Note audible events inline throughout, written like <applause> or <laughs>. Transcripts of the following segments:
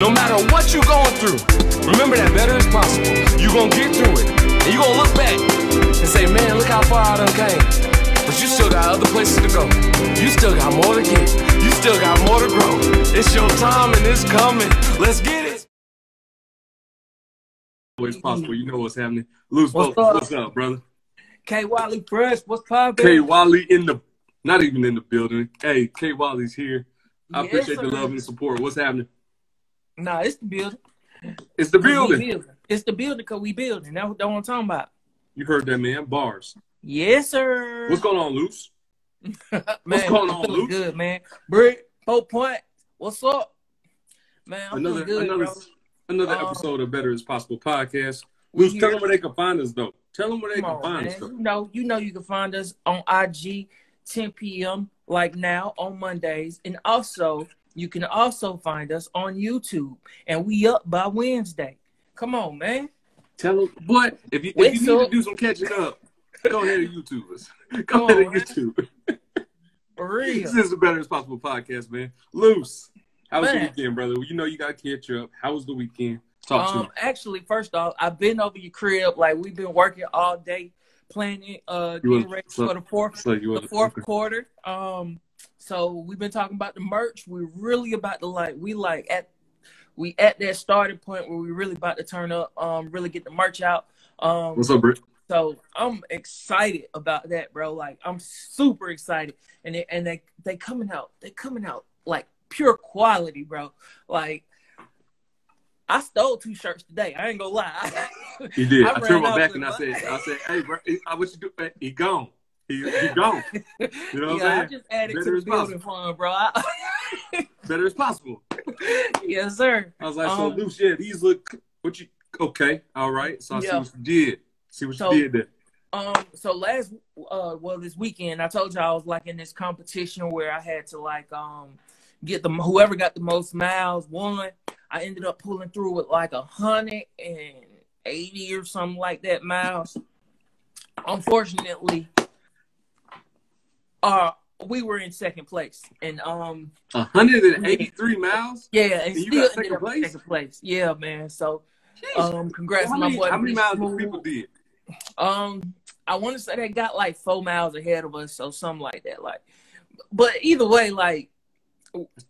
No matter what you're going through, remember that better is possible. You're gonna get through it. And you're gonna look back and say, man, look how far I done came. But you still got other places to go. You still got more to get. You still got more to grow. It's your time and it's coming. Let's get it. Always possible. You know what's happening. Loose What's Bolts, up? what's up, brother? K Wally Fresh, what's poppin'? K Wally in the not even in the building. Hey, K Wally's here. I Yes, appreciate the love and support. What's happening? Nah, it's the building. It's the we building. It's the building because we building. That's what I'm talking about. You heard that man. Bars. Yes, sir. What's going on, Loose? <laughs> man, going I'm on, Luke? good, man. Brick, four point. What's up? Man, I'm Another good, another bro. another Um, episode of Better Is Possible podcast. Loose, tell them where they can find us though. Tell them where they can on, find man. us though. You know, you know you can find us on IG 10 p.m. like now on Mondays. And also you can also find us on YouTube. And we up by Wednesday. Come on, man. Tell them what if you if you need to do some catching up, go ahead and YouTube us. <laughs> Come Go ahead on, and YouTube. For real. This is the Better Is Possible podcast, man. Loose. How was the Man. weekend, brother? You know you got to catch up. How was the weekend? Talk to Um, me. actually, first off, I've been over your crib. Like we've been working all day, planning, uh, getting ready for the fourth, So the fourth quarter. Um, so we've been talking about the merch. We're really about to like, we like at, we at that starting point where we really about to turn up, um, really get the merch out. Um, What's up, Britt? so I'm excited about that, bro. Like I'm super excited, and they, and they they coming out, they coming out like pure quality, bro. Like I stole two shirts today. I ain't gonna lie. He did. <laughs> I I, turned my back and I said, I said, hey, bro, I what you do? He gone. He, he gone. You know what yeah, I I'm saying? just added Better to the building fund, bro. <laughs> Better as possible. yes, sir. I was like, so Um, loose, yeah, these look, what you, okay, all right. So I see what you did. See what So- you did there. Um, so last uh well this weekend I told you I was like in this competition where I had to like um get the whoever got the most miles won. I ended up pulling through with like a hundred and eighty or something like that miles. Unfortunately, uh we were in second place. And um 183 miles? yeah, and, And you still got second in place? second place. Yeah, man. So Jeez. um congrats how to my many, boy. how many miles Smooth. people did? Um, I want to say they got like four miles ahead of us, so something like that. Like, but either way, like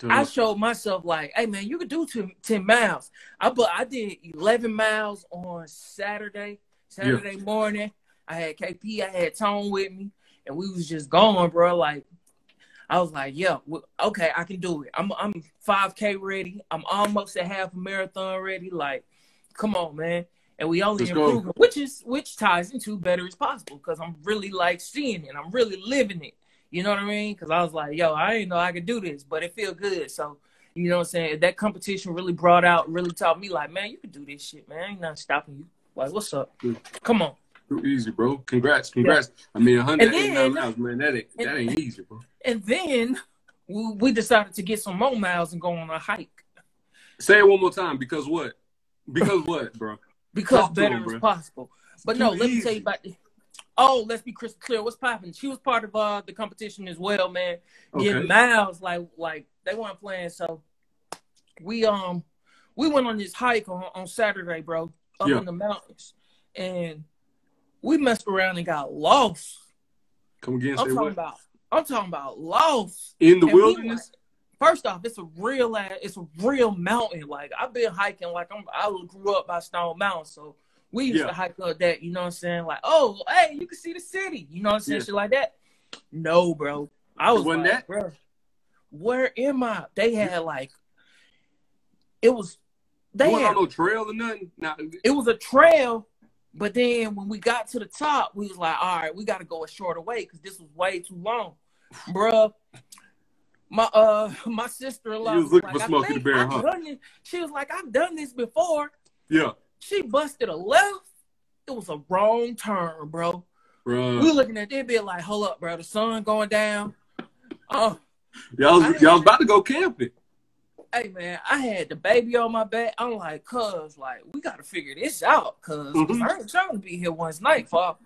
I showed myself, like, hey man, you could do 10, 10 miles. I but I did eleven miles on Saturday, Saturday morning. I had KP, I had Tone with me, and we was just going, bro. Like, I was like, yeah, okay, I can do it. I'm I'm 5K ready. I'm almost at half a marathon ready. Like, come on, man. And we only Let's go. improving, which is which ties into better as possible because I'm really like seeing it. I'm really living it. You know what I mean? Because I was like, yo, I didn't know I could do this, but it feel good. So, you know what I'm saying? That competition really brought out, really taught me, like, man, you can do this shit, man. Ain't nothing stopping you. Like, what's up? Come on. Too easy, bro. Congrats, congrats. I mean, 189 then- miles, man. That ain't that ain't easy, bro. And then we, decided to get some more miles and go on a hike Say it one more time. Because what? Because what, bro? because Talk better him, is possible. But no, let me tell you about the. Oh, let's be crystal clear. What's popping? She was part of uh, the competition as well, man. Okay. getting miles like like they weren't playing. So we um we went on this hike on, on Saturday, bro, up Yeah. in the mountains, and we messed around and got lost. Come again. I'm Say talking what? about I'm talking about lost In the And we wilderness. were- First off, it's a real it's a real mountain. Like I've been hiking, like I'm I grew up by Stone Mountain, so we used Yeah. to hike up that. You know what I'm saying? Like, oh, hey, you can see the city. You know what I'm saying? Yeah. Shit like that. No, bro. I was wasn't like, that? bro, where am I? They had like, it was, they had no trail or nothing. Now, it was a trail, but then when we got to the top, we was like, all right, we got to go a shorter way because this was way too long, bruh. My uh, <laughs> my sister in law was for like, Smokey I the think Bear, I've huh? done. She was like, I've done this before. yeah, She busted a left. It was a wrong turn, bro. bro. We were looking at that bit like, hold up, bro. The sun going down. Oh, Y'all, y'all about to go camping. Hey man, I had the baby on my back. I'm like, cuz, like, we gotta figure this out, because Mhm. I ain't trying to be here once nightfall.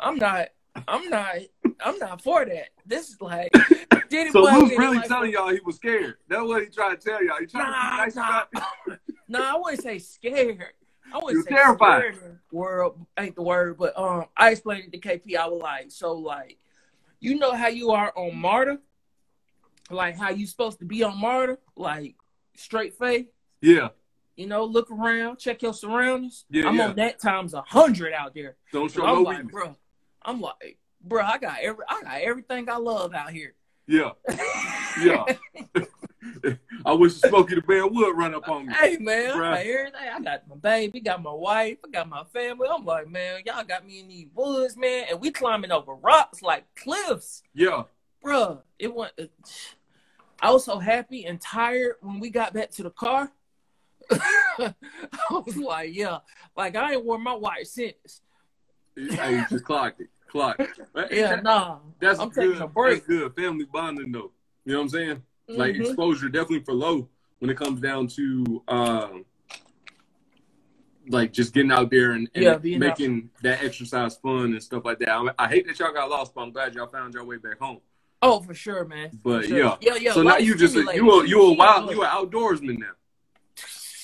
I'm not, I'm not, I'm not for that. This is like <coughs> Diddy So Boy Lou's getting really like- telling y'all he was scared. That's what he tried to tell y'all. He tried to Nah, be nice nah. <laughs> it. No, I wouldn't say scared. I wouldn't say terrified. scared. Word ain't the word, but um, I explained it to KP. I was like, so like, you know how you are on MARTA, like how you supposed to be on MARTA, like straight face. Yeah. You know, look around, check your surroundings. Yeah, I'm yeah. on that times a hundred out there. Don't show I'm no like, weakness. bro, I'm like, bro, I got every, I got everything I love out here. Yeah. Yeah. <laughs> I wish the Smokey the Bear would run up on me. Hey man, I got everything. I got my baby, got my wife, I got my family. I'm like, man, y'all got me in these woods, man, and we climbing over rocks like cliffs, Yeah. bro, It went. I was so happy and tired when we got back to the car. <laughs> I was like, yeah, like I ain't worn my watch since. Hey, you just clocked it. Clocked it. <laughs> Yeah, nah, That's I'm good. taking a break. That's good. Family bonding though. You know what I'm saying? Like Mhm. exposure definitely for low when it comes down to um like just getting out there and, and Yeah, being out. making that exercise fun and stuff like that. I, I hate that y'all got lost, but I'm glad y'all found your way back home. Oh, for sure, man. But sure. yeah. yeah, yeah. so now you just a, you a you a wild you an outdoorsman now.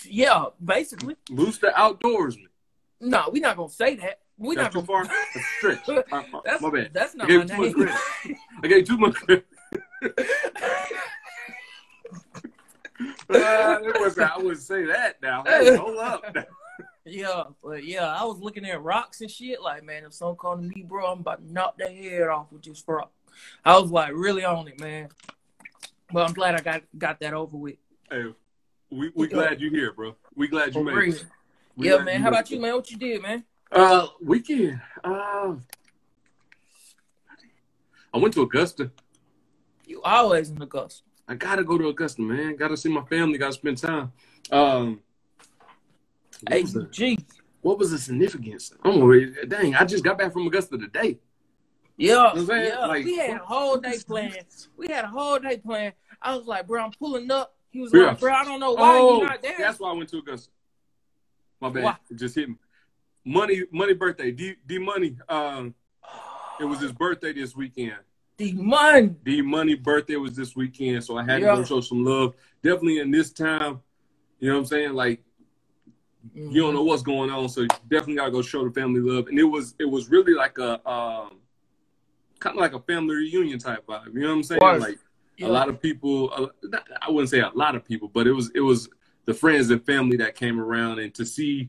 Yeah, basically. Loose the outdoorsman. No, we're not gonna say that. We're That's not too gonna. far. That's stretch. Right, <laughs> my, That's my bad. That's I not gave my name. <laughs> I gave too much. <laughs> Uh, was, I wouldn't say that now. Hey, hold up. yeah, but yeah, I was looking at rocks and shit. Like, man, if someone called me, bro, I'm about to knock their head off with this rock. I was like, really on it, man. But I'm glad I got got that over with. Hey, we we glad you're here, bro. We glad you For made real. it. We Yeah, man. How about it. you, man? What you did, man? Uh, weekend. Uh, I went to Augusta. You always in Augusta. I gotta go to Augusta, man. Gotta see my family. Gotta spend time. Um, what was the, what was the significance? I'm worried. Dang, I just got back from Augusta today. Yeah, know what I'm saying? yeah. Like, we had a whole day is plan. We had a whole day plan. I was like, bro, I'm pulling up. He was Yeah. like, bro, I don't know why oh, you're not there. that's why I went to Augusta. My bad. Why? It just hit me. Money, money birthday. D, D Money. Um, it was his birthday this weekend. D money. D Money birthday was this weekend, so I had Yeah. to go show some love. Definitely in this time, you know what I'm saying? Like you don't know what's going on, so definitely gotta go show the family love. And it was it was really like a um kind of like a family reunion type vibe. You know what I'm saying? Was. Like Yeah. a lot of people uh, not- I wouldn't say a lot of people, but it was it was the friends and family that came around and to see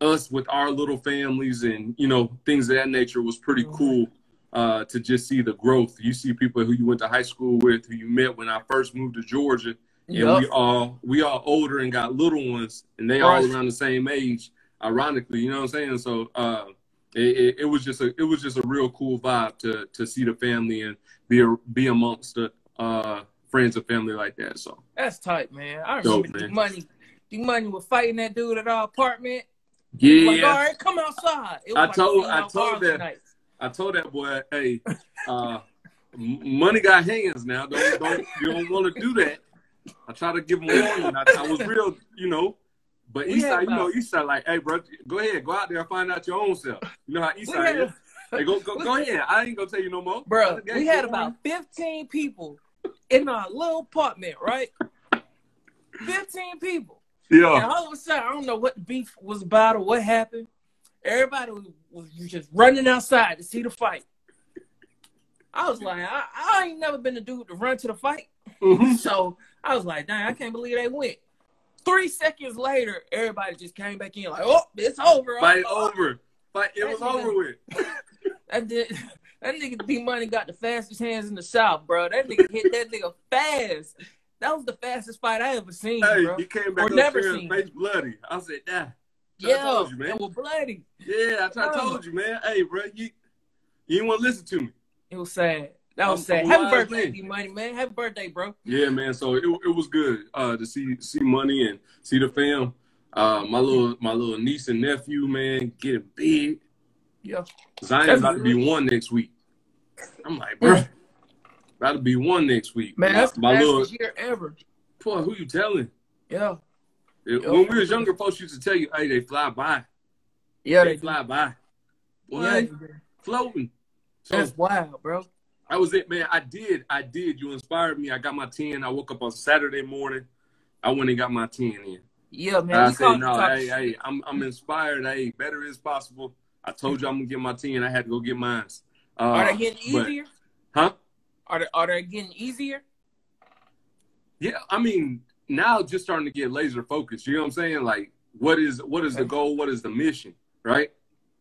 us with our little families and you know things of that nature was pretty cool uh, to just see the growth. You see people who you went to high school with, who you met when I first moved to Georgia, and Yup. we all we all older and got little ones, and they Right. all around the same age. Ironically, you know what I'm saying? So uh, it, it, it was just a it was just a real cool vibe to to see the family and be a, be amongst the uh, friends and family like that. So That's tight, man. I Dope, remember the man. money. The money was fighting that dude at our apartment. yeah, Like, all right, come outside. It was I like told- I told that- tonight. I told that boy, hey, uh, money got hands now. Don't don't you don't want to do that. I try to give him warning. I, I was real, you know. But Eastside, you know, Eastside, like, hey, bro, go ahead, go out there and find out your own self. You know how Eastside is. Hey, go go <laughs> go ahead. I ain't gonna tell you no more. bro, we had about on. 15 people in our little apartment, right? 15 people. Yeah. And all of a sudden, I don't know what the beef was about or what happened. Everybody was, just running outside to see the fight. I was like, I, I ain't never been a dude to run to the fight. Mhm. <laughs> So I was like, dang, I can't believe they went. Three seconds later, everybody just came back in like, oh, it's over. fight Oh, over. Fight. It was over with. <laughs> That, did, that nigga D Money got the fastest hands in the South, bro. That nigga hit that nigga fast. That was the fastest fight I ever seen, Hey, bro. he came Or back up never seen. face bloody. I said, nah. I Yeah, told you, man. it was bloody. Yeah, I told you, man. Hey, bro, you you didn't want to listen to me. It was sad. That was sad. Happy birthday, man. D Money, man. Happy birthday, bro. Yeah, man. So it, it was good uh, to see see money and see the fam. Uh, my little my little niece and nephew, man, get getting big. Yeah. Zion's about to be one next week. I'm like, bro, about to be one next week. Man, that's the my fastest little year ever. boy. Who you telling? Yeah. It- When we was younger, folks used to tell you, "Hey, they fly by. Yeah, they they fly by. Boy, Yeah. floating. So That's wild, bro. That was it, man. I did, I did. You inspired me. I got my ten. I woke up on Saturday morning. I went and got my ten in. Yeah, man. I talk- no, hey, shit. hey, I'm I'm inspired. Hey, better is possible. I told you I'm gonna get my ten. I had to go get mine. Uh, Are they getting but- easier? huh? Are they are they getting easier? Yeah, I mean, now just starting to get laser focused. You know what I'm saying? Like, what is what is the goal? What is the mission? Right?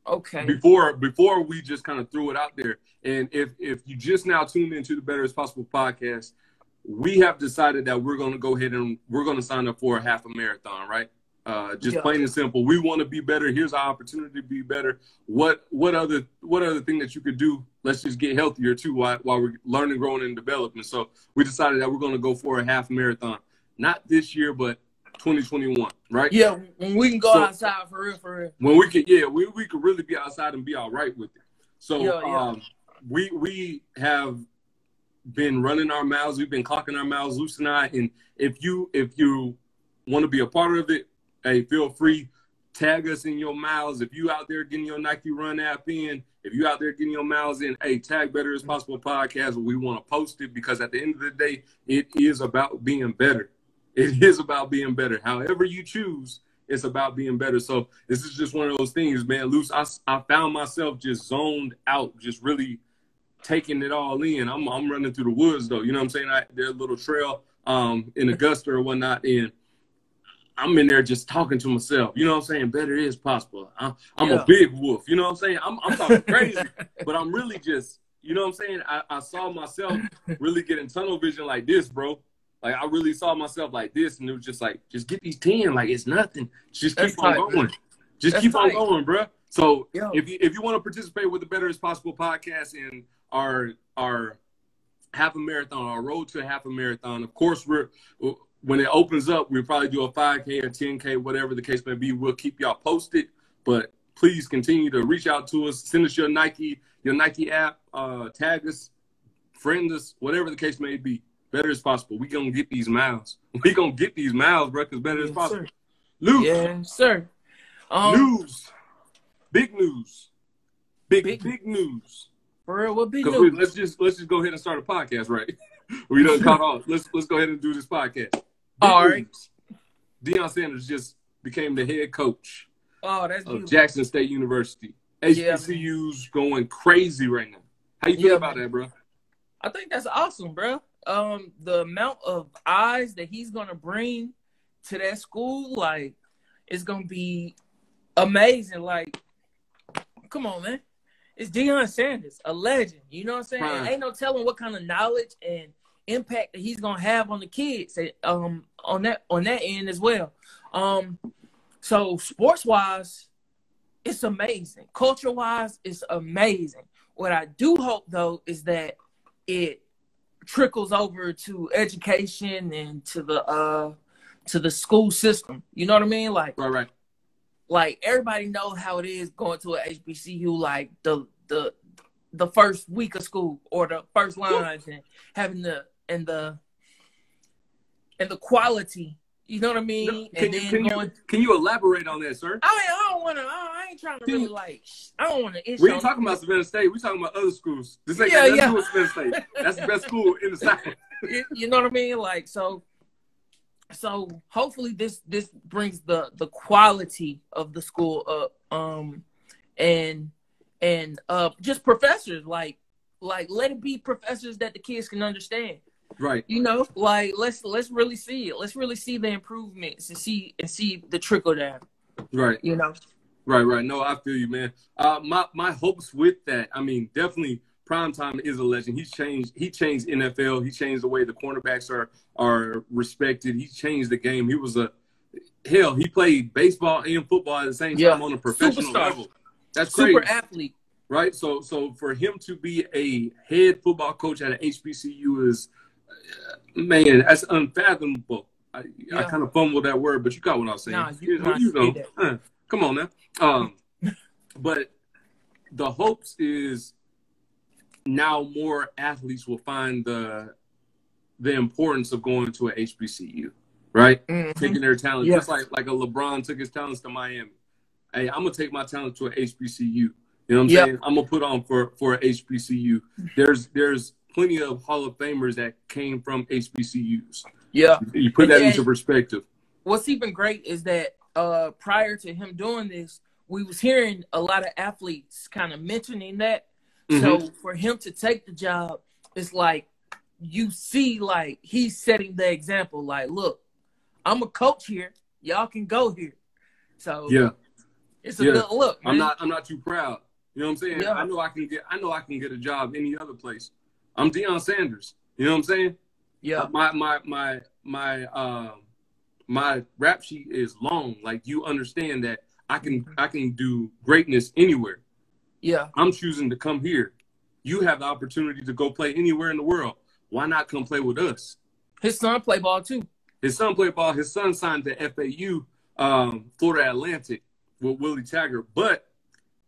Okay. Before before we just kind of threw it out there. And if if you just now tuned into the Better as Possible podcast, we have decided that we're going to go ahead and we're going to sign up for a half a marathon, right? Uh, just Yeah. plain and simple. We want to be better. Here's our opportunity to be better. What what other what other thing that you could do? Let's just get healthier too while, while we're learning, growing, and developing. So we decided that we're going to go for a half marathon, not this year, but 2021, right? Yeah, when we can go So- outside for real, for real. when we can, yeah we, we could really be outside and be all right with it so Yeah, yeah. um we we have been running our mouths we've been clocking our mouths Luce and I and if you if you want to be a part of it hey feel free tag us in your mouths if you out there getting your Nike Run app in if you out there getting your mouths in hey tag better as possible podcast we want to post it because at the end of the day it is about being better it is about being better however you choose it's about being better. So this is just one of those things, man. Luce, I, I found myself just zoned out, just really taking it all in. I'm I'm running through the woods though. You know what I'm saying? I, there's a little trail um in Augusta or whatnot, and I'm in there just talking to myself. You know what I'm saying? Better is possible. I, I'm Yeah. a big wolf. You know what I'm saying? I'm I'm talking <laughs> crazy, but I'm really just. You know what I'm saying? I, I saw myself really getting tunnel vision like this, bro. Like I really saw myself like this, and it was just like, just get these ten, like it's nothing. Just That's keep on tight, man. going. Just That's keep on going, bro. So Yo. if you if you want to participate with the Better as Possible podcast in our our half a marathon, our road to half a marathon, of course we're when it opens up, we'll probably do a 5K or 10K, whatever the case may be. We'll keep y'all posted, but please continue to reach out to us. Send us your Nike your Nike app, uh, tag us, friend us, whatever the case may be. Better as possible. We gonna get these miles. <laughs> We gonna get these miles, bro. Cause better as Yes, possible. sir. Luke, Yeah, sir. Um, news, big news, big Big- big, news. for real, what big news? we- let's just let's just go ahead and start a podcast, right? <laughs> we done caught off. Let's let's go ahead and do this podcast. Big All right. news. Deion Sanders just became the head coach Oh, that's of. Jackson State University. Yeah, going crazy right now. How you feel Yeah, about man. that, bro? I think that's awesome, bro. Um, the amount of eyes that he's gonna bring to that school, like, it's gonna be amazing. Like, come on, man. It's Deion Sanders, a legend. You know what I'm saying? Right. Ain't no telling what kind of knowledge and impact that he's gonna have on the kids. eh, Um, on that on that end as well. Um, so sports wise, it's amazing. Culture wise, it's amazing. What I do hope though is that it trickles over to education and to the uh to the school system. You know what I mean? Like Right, right. like everybody knows how it is going to a HBCU like the the the first week of school or the first lines and having the and the and the quality. You know what I mean? No, can, and you, then can, going. you, can you elaborate on that, sir? I mean, I don't want to. I ain't trying to really like. I don't want to. We ain't talking about Savannah State. We talking about other schools. This ain't Yeah, got yeah. to do with Savannah State. That's the best school in the <laughs> South. you, you know what I mean? Like so so hopefully this this brings the the quality of the school up um and and uh just professors like like let it be professors that the kids can understand Right. you know like let's let's really see it let's really see the improvements and see and see the trickle down Right. you know Right, right. No, I feel you, man. Uh, my my hopes with that. I mean, definitely, primetime is a legend. He's changed. He changed NFL. He changed the way the cornerbacks are are respected. He changed the game. He was a hell. He played baseball and football at the same time Yeah. on a professional Superstar. level. That's crazy, super athlete right? So, so for him to be a head football coach at an HBCU is, uh, man, that's unfathomable. I, I kind of fumbled that word, but you got what I was saying. Nah, you- you know, you know. Huh. Come on now. Um, <laughs> but the hopes is now more athletes will find the the importance of going to a HBCU, right? Mhm. Taking their talent, Yeah. just like like a LeBron took his talents to Miami. Hey, I'm gonna take my talent to a HBCU. You know what I'm yep. saying? I'm gonna put on for for a HBCU. There's there's plenty of Hall of Famers that came from HBCUs. Yeah, you put that into perspective. What's even great is that uh, prior to him doing this, we was hearing a lot of athletes kind of mentioning that. Mm-hmm. So for him to take the job, it's like you see, like he's setting the example. Like, look, I'm a coach here. Y'all can go here. So yeah, it's a yeah. good look. Man. I'm not. I'm not too proud. You know what I'm saying? Yeah. I know I can get. I know I can get a job any other place. I'm Deion Sanders. You know what I'm saying? Yeah. My my my my um my rap sheet is long. Like you understand that I can I can do greatness anywhere. Yeah. I'm choosing to come here. You have the opportunity to go play anywhere in the world. Why not come play with us? His son play ball too. His son played ball. His son signed to FAU, um, Florida Atlantic with Willie Taggart. But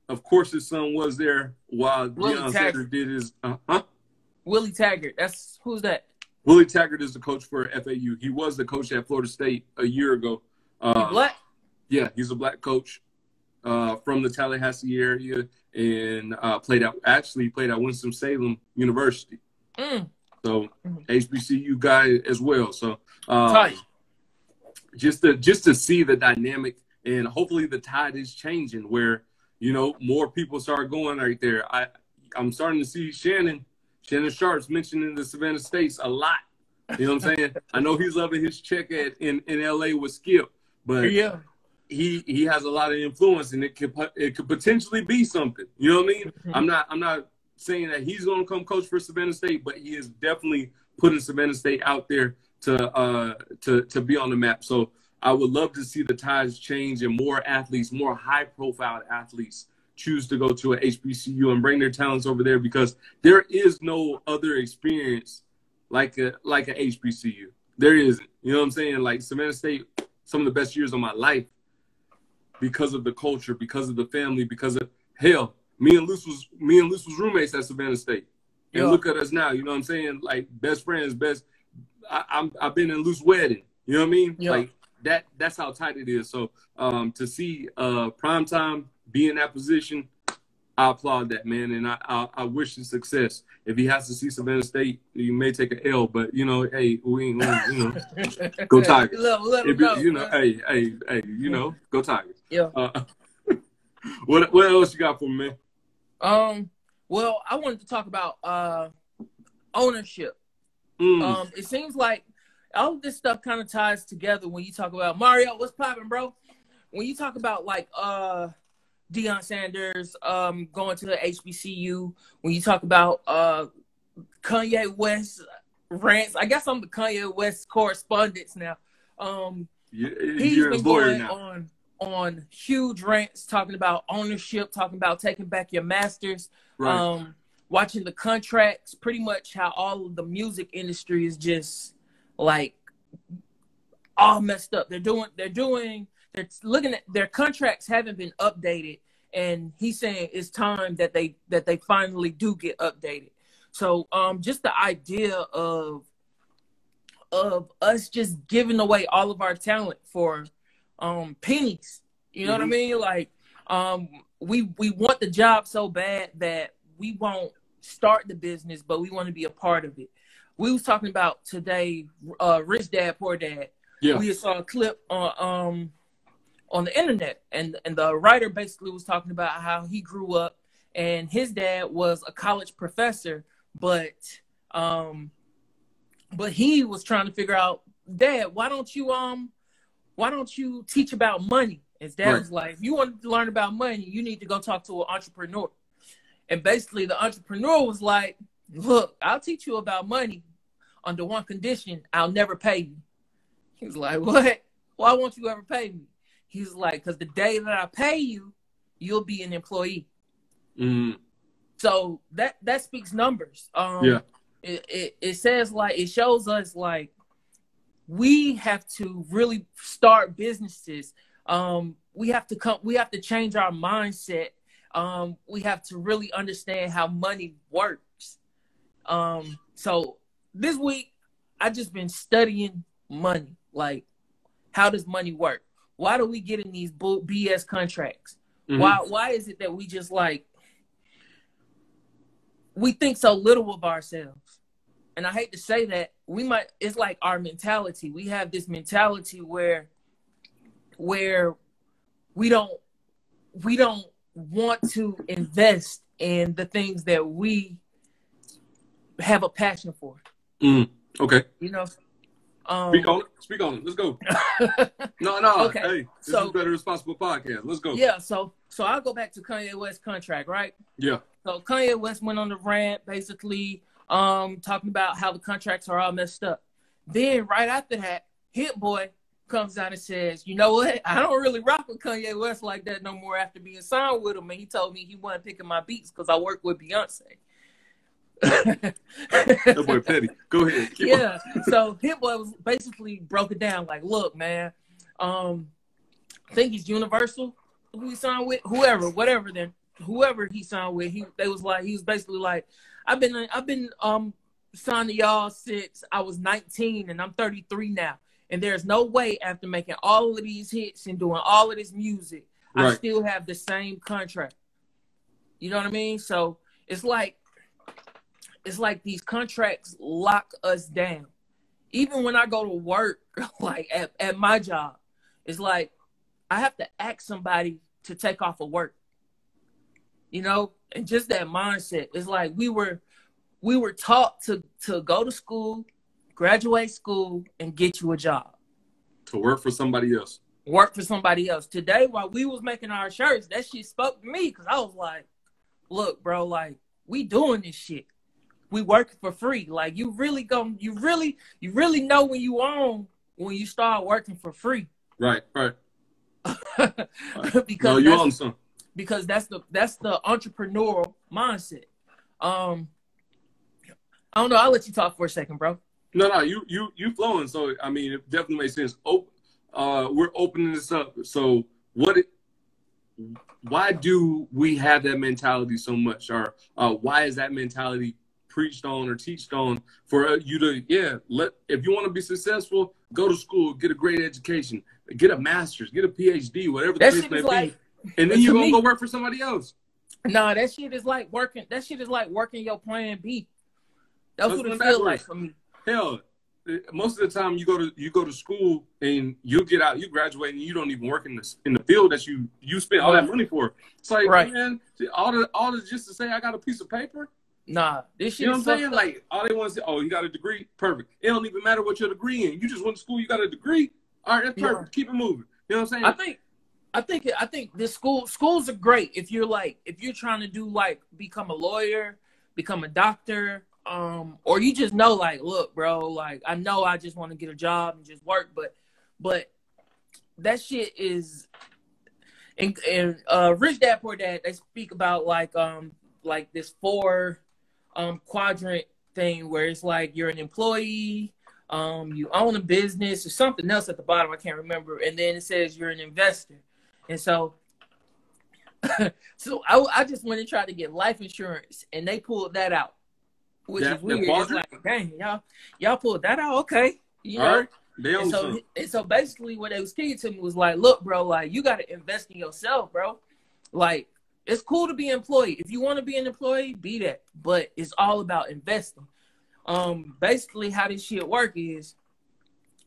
of course, his son was there while Willie Deion Taggart. Sanders did his. Uh, huh? Willie Taggart. That's who's that? Willie Taggart is the coach for FAU. He was the coach at Florida State a year ago. Uh, black. Yeah, he's a black coach uh, from the Tallahassee area and uh, played at actually played at Winston Salem University. Mm. So. HBCU guy as well. So um, just to just to see the dynamic and hopefully the tide is changing where you know more people start going right there. I I'm starting to see Shannon Shannon Sharpe's mentioning the Savannah States a lot. You know what I'm saying? I know he's loving his check at in, in LA with Skip, but yeah, he he has a lot of influence and it could it could potentially be something. You know what I mean? Mm-hmm. I'm not I'm not saying that he's going to come coach for Savannah State, but he is definitely putting Savannah State out there to uh to to be on the map. So I would love to see the tides change and more athletes, more high profile athletes choose to go to a HBCU and bring their talents over there because there is no other experience like a like a HBCU. There isn't. You know what I'm saying? Like Savannah State, some of the best years of my life because of the culture, because of the family, because of hell. Me and Luce was me and Luce was roommates at Savannah State. And yeah. look at us now, you know what I'm saying? Like best friends, best I, am I've been in Luce wedding. You know what I mean? Yeah. Like that that's how tight it is. So um to see uh prime time be in that position, I applaud that man, and I, I, I wish him success. If he has to see Savannah State, you may take an L, but you know, hey, we ain't, we, you know, go <laughs> Tigers. Let, let if, go, you know, hey, hey, hey, you know, go Tigers. Yeah. Uh, <laughs> what what else you got for me? Um. Well, I wanted to talk about uh ownership. Mm. Um. It seems like all this stuff kind of ties together when you talk about Mario. What's popping, bro? When you talk about like uh Deion Sanders um, going to the HBCU. When you talk about uh, Kanye West rants, I guess I'm the Kanye West correspondent now. Um, you, he's been going now. on on huge rants talking about ownership, talking about taking back your masters, right. um, watching the contracts, pretty much how all of the music industry is just like all messed up. They're doing they're doing they're looking at their contracts haven't been updated and he's saying it's time that they that they finally do get updated so um just the idea of of us just giving away all of our talent for um pennies you know mm-hmm. what i mm-hmm. mean like um we we want the job so bad that we won't start the business but we want to be a part of it we was talking about today uh rich dad poor dad yeah we saw a clip on um on the internet. And and the writer basically was talking about how he grew up and his dad was a college professor but um but he was trying to figure out dad why don't you um why don't you teach about money? His dad right. was like if you want to learn about money you need to go talk to an entrepreneur. And basically the entrepreneur was like look i'll teach you about money under one condition i'll never pay you. He was like what? Why won't you ever pay me He's like, because the day that I pay you, you'll be an employee. Mm. So that that speaks numbers. Um, yeah. It, it, it says like it shows us like we have to really start businesses. Um, we have to come. We have to change our mindset. Um, we have to really understand how money works. Um, so this week I just been studying money. Like, how does money work? Why do we get in these BS contracts? Mm-hmm. Why why is it that we just like we think so little of ourselves. And I hate to say that, we might it's like our mentality. We have this mentality where where we don't we don't want to invest in the things that we have a passion for. Mm, okay. You know, um, Speak on it. Speak on it. Let's go. <laughs> no, no. Okay. Hey, this so, is better responsible podcast. Let's go. Yeah. So, so I'll go back to Kanye West contract, right? Yeah. So Kanye West went on the rant, basically, um, talking about how the contracts are all messed up. Then right after that, Hit Boy comes out and says, "You know what? I don't really rock with Kanye West like that no more after being signed with him." And he told me he wasn't picking my beats because I work with Beyonce <laughs> that boy petty. Go ahead. Keep yeah. So Hit Boy was basically broke it down like, look, man, um, I think he's Universal. Who he signed with, whoever, whatever. Then whoever he signed with, he they was like he was basically like, I've been I've been um signed to y'all since I was 19 and I'm 33 now. And there's no way after making all of these hits and doing all of this music, right. I still have the same contract. You know what I mean? So it's like it's like these contracts lock us down. Even when I go to work, <laughs> like at, at my job, it's like I have to ask somebody to take off of work. You know, and just that mindset. It's like we were we were taught to to go to school, graduate school, and get you a job. To work for somebody else. Work for somebody else. Today, while we was making our shirts, that shit spoke to me because I was like, look, bro, like we doing this shit we work for free. Like you really go, you really, you really know when you own when you start working for free. Right, right. <laughs> because no, you own some. Because that's the that's the entrepreneurial mindset. Um, I don't know. I'll let you talk for a second, bro. No, no, you you you flowing. So I mean, it definitely makes sense. Oh, uh, we're opening this up. So what? It, why do we have that mentality so much, or uh, why is that mentality preached on or teached on for uh, you to yeah let if you want to be successful go to school get a great education get a master's get a phd whatever the that case may like, be and then you're gonna me, go work for somebody else. Nah that shit is like working that shit is like working your plan b. That's what it feels like for me. Hell most of the time you go to you go to school and you get out you graduate and you don't even work in the in the field that you you spent all that money for. It's like right. man all the all the just to say i got a piece of paper Nah, this shit. You know what I'm saying? Like all they want to say, oh, you got a degree, perfect. It don't even matter what your degree in. You just went to school, you got a degree. All right, that's perfect. Yeah. Keep it moving. You know what I'm saying? I think, I think, I think this school schools are great if you're like if you're trying to do like become a lawyer, become a doctor, um, or you just know like, look, bro, like I know I just want to get a job and just work, but, but that shit is. And, and uh, Rich Dad Poor Dad, they speak about like um like this four um, quadrant thing where it's like you're an employee, um, you own a business, or something else at the bottom. I can't remember. And then it says you're an investor. And so, <laughs> so I, I just went and tried to get life insurance, and they pulled that out, which is weird. It's like, dang, y'all, y'all pulled that out. Okay, you know. Right. And so, and so basically, what they was teaching to me was like, look, bro, like you got to invest in yourself, bro. Like it's cool to be an employee. If you want to be an employee, be that. But it's all about investing. Um, basically, how this shit work is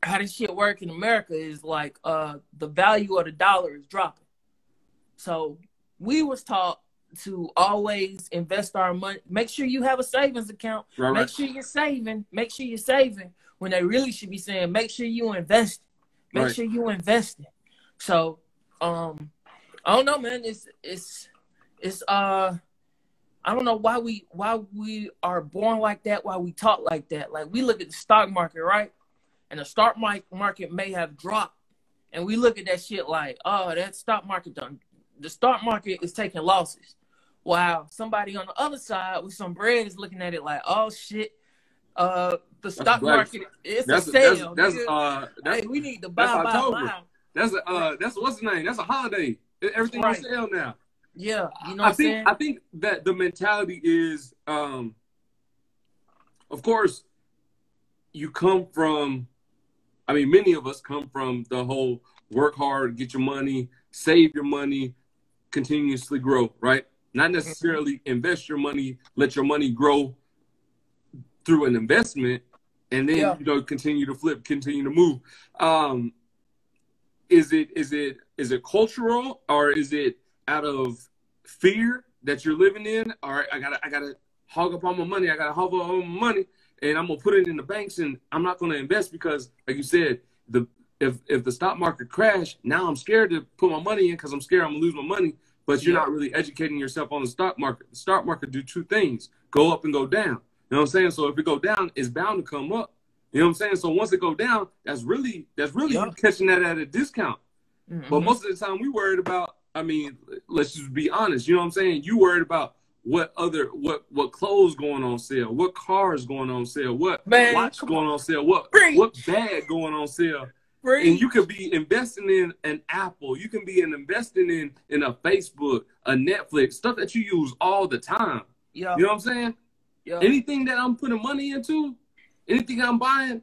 how this shit work in America is like uh the value of the dollar is dropping. So we was taught to always invest our money. Make sure you have a savings account. Right, make right. sure you're saving. Make sure you're saving. When they really should be saying, make sure you invest. Make right. sure you invest. So, um, I don't know, man. It's it's it's uh I don't know why we why we are born like that, why we talk like that. Like we look at the stock market, right? And the stock market may have dropped, and we look at that shit like, oh, that stock market done. The stock market is taking losses. Wow, somebody on the other side with some bread is looking at it like, oh shit, uh, the that's stock market is a sale. That's, that's, uh, that's, hey, we need to buy, buy, buy. That's a, uh, that's what's the name? That's a holiday. Everything right. on sale now. Yeah, you know. I think saying? I think that the mentality is, um, of course, you come from. I mean, many of us come from the whole work hard, get your money, save your money, continuously grow, right? not necessarily invest your money, let your money grow through an investment, and then Yeah. you know continue to flip, continue to move. Um, is it is it is it cultural or is it out of fear that you're living in? All right, I gotta I gotta hog up all my money. I gotta hog up all my money, and I'm gonna put it in the banks, and I'm not gonna invest because, like you said, the if if the stock market crash, now I'm scared to put my money in because I'm scared I'm gonna lose my money. But you're Yeah. not really educating yourself on the stock market. The stock market do two things: go up and go down. You know what I'm saying? So if it go down, it's bound to come up. You know what I'm saying? So once it go down, that's really that's really Yeah. you catching that at a discount. But Mhm. most of the time, we worried about. I mean, let's just be honest. You know what I'm saying? You worried about what other what what clothes going on sale, what cars going on sale, what Man, watch going on sale, what Preach. what bag going on sale. Free. And you could be investing in an Apple. You can be in investing in in a Facebook, a Netflix, stuff that you use all the time. yeah, You know what I'm saying? yeah. Anything that I'm putting money into, anything I'm buying,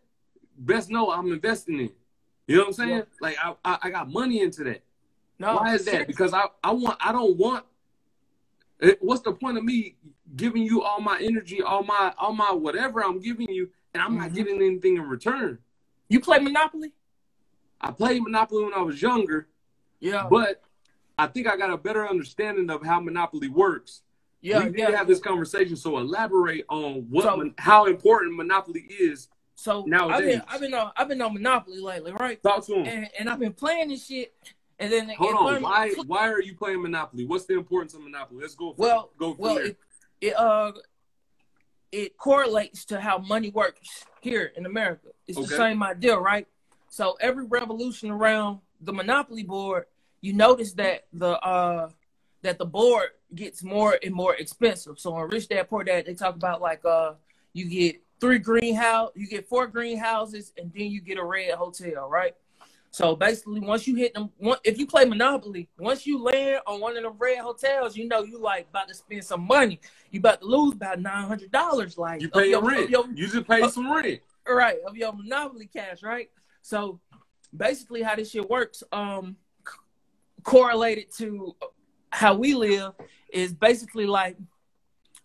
best know I'm investing in. You know what I'm saying? Yeah. Like I, I I got money into that. No, Why is that? Because I, I want I don't want it, what's the point of me giving you all my energy, all my all my whatever I'm giving you, and I'm not Mhm. getting anything in return. you play Monopoly? I played Monopoly when I was younger, Yeah, but I think I got a better understanding of how Monopoly works. yeah, we did yeah. have this conversation, so elaborate on what So- mon- how important Monopoly is. So I've nowadays. been I've been on I've been on Monopoly lately, right? Talk to him. And, and I've been playing this shit, and then Hold on. Why why are you playing Monopoly? What's the importance of Monopoly? Let's go. From, Well, go well, it, it uh it correlates to how money works here in America. It's the same idea, right? So every revolution around the monopoly board, you notice that the uh that the board gets more and more expensive. So on Rich Dad Poor Dad, they talk about like uh you get three greenhouse, you get four greenhouses, and then you get a red hotel, right? So basically, once you hit them, one, if you play Monopoly, once you land on one of the red hotels, you know you like about to spend some money. You about to lose about nine hundred dollars, like you pay your- rent. your- you just pay some rent. right of your monopoly cash right so basically how this shit works um c- correlated to how we live is basically like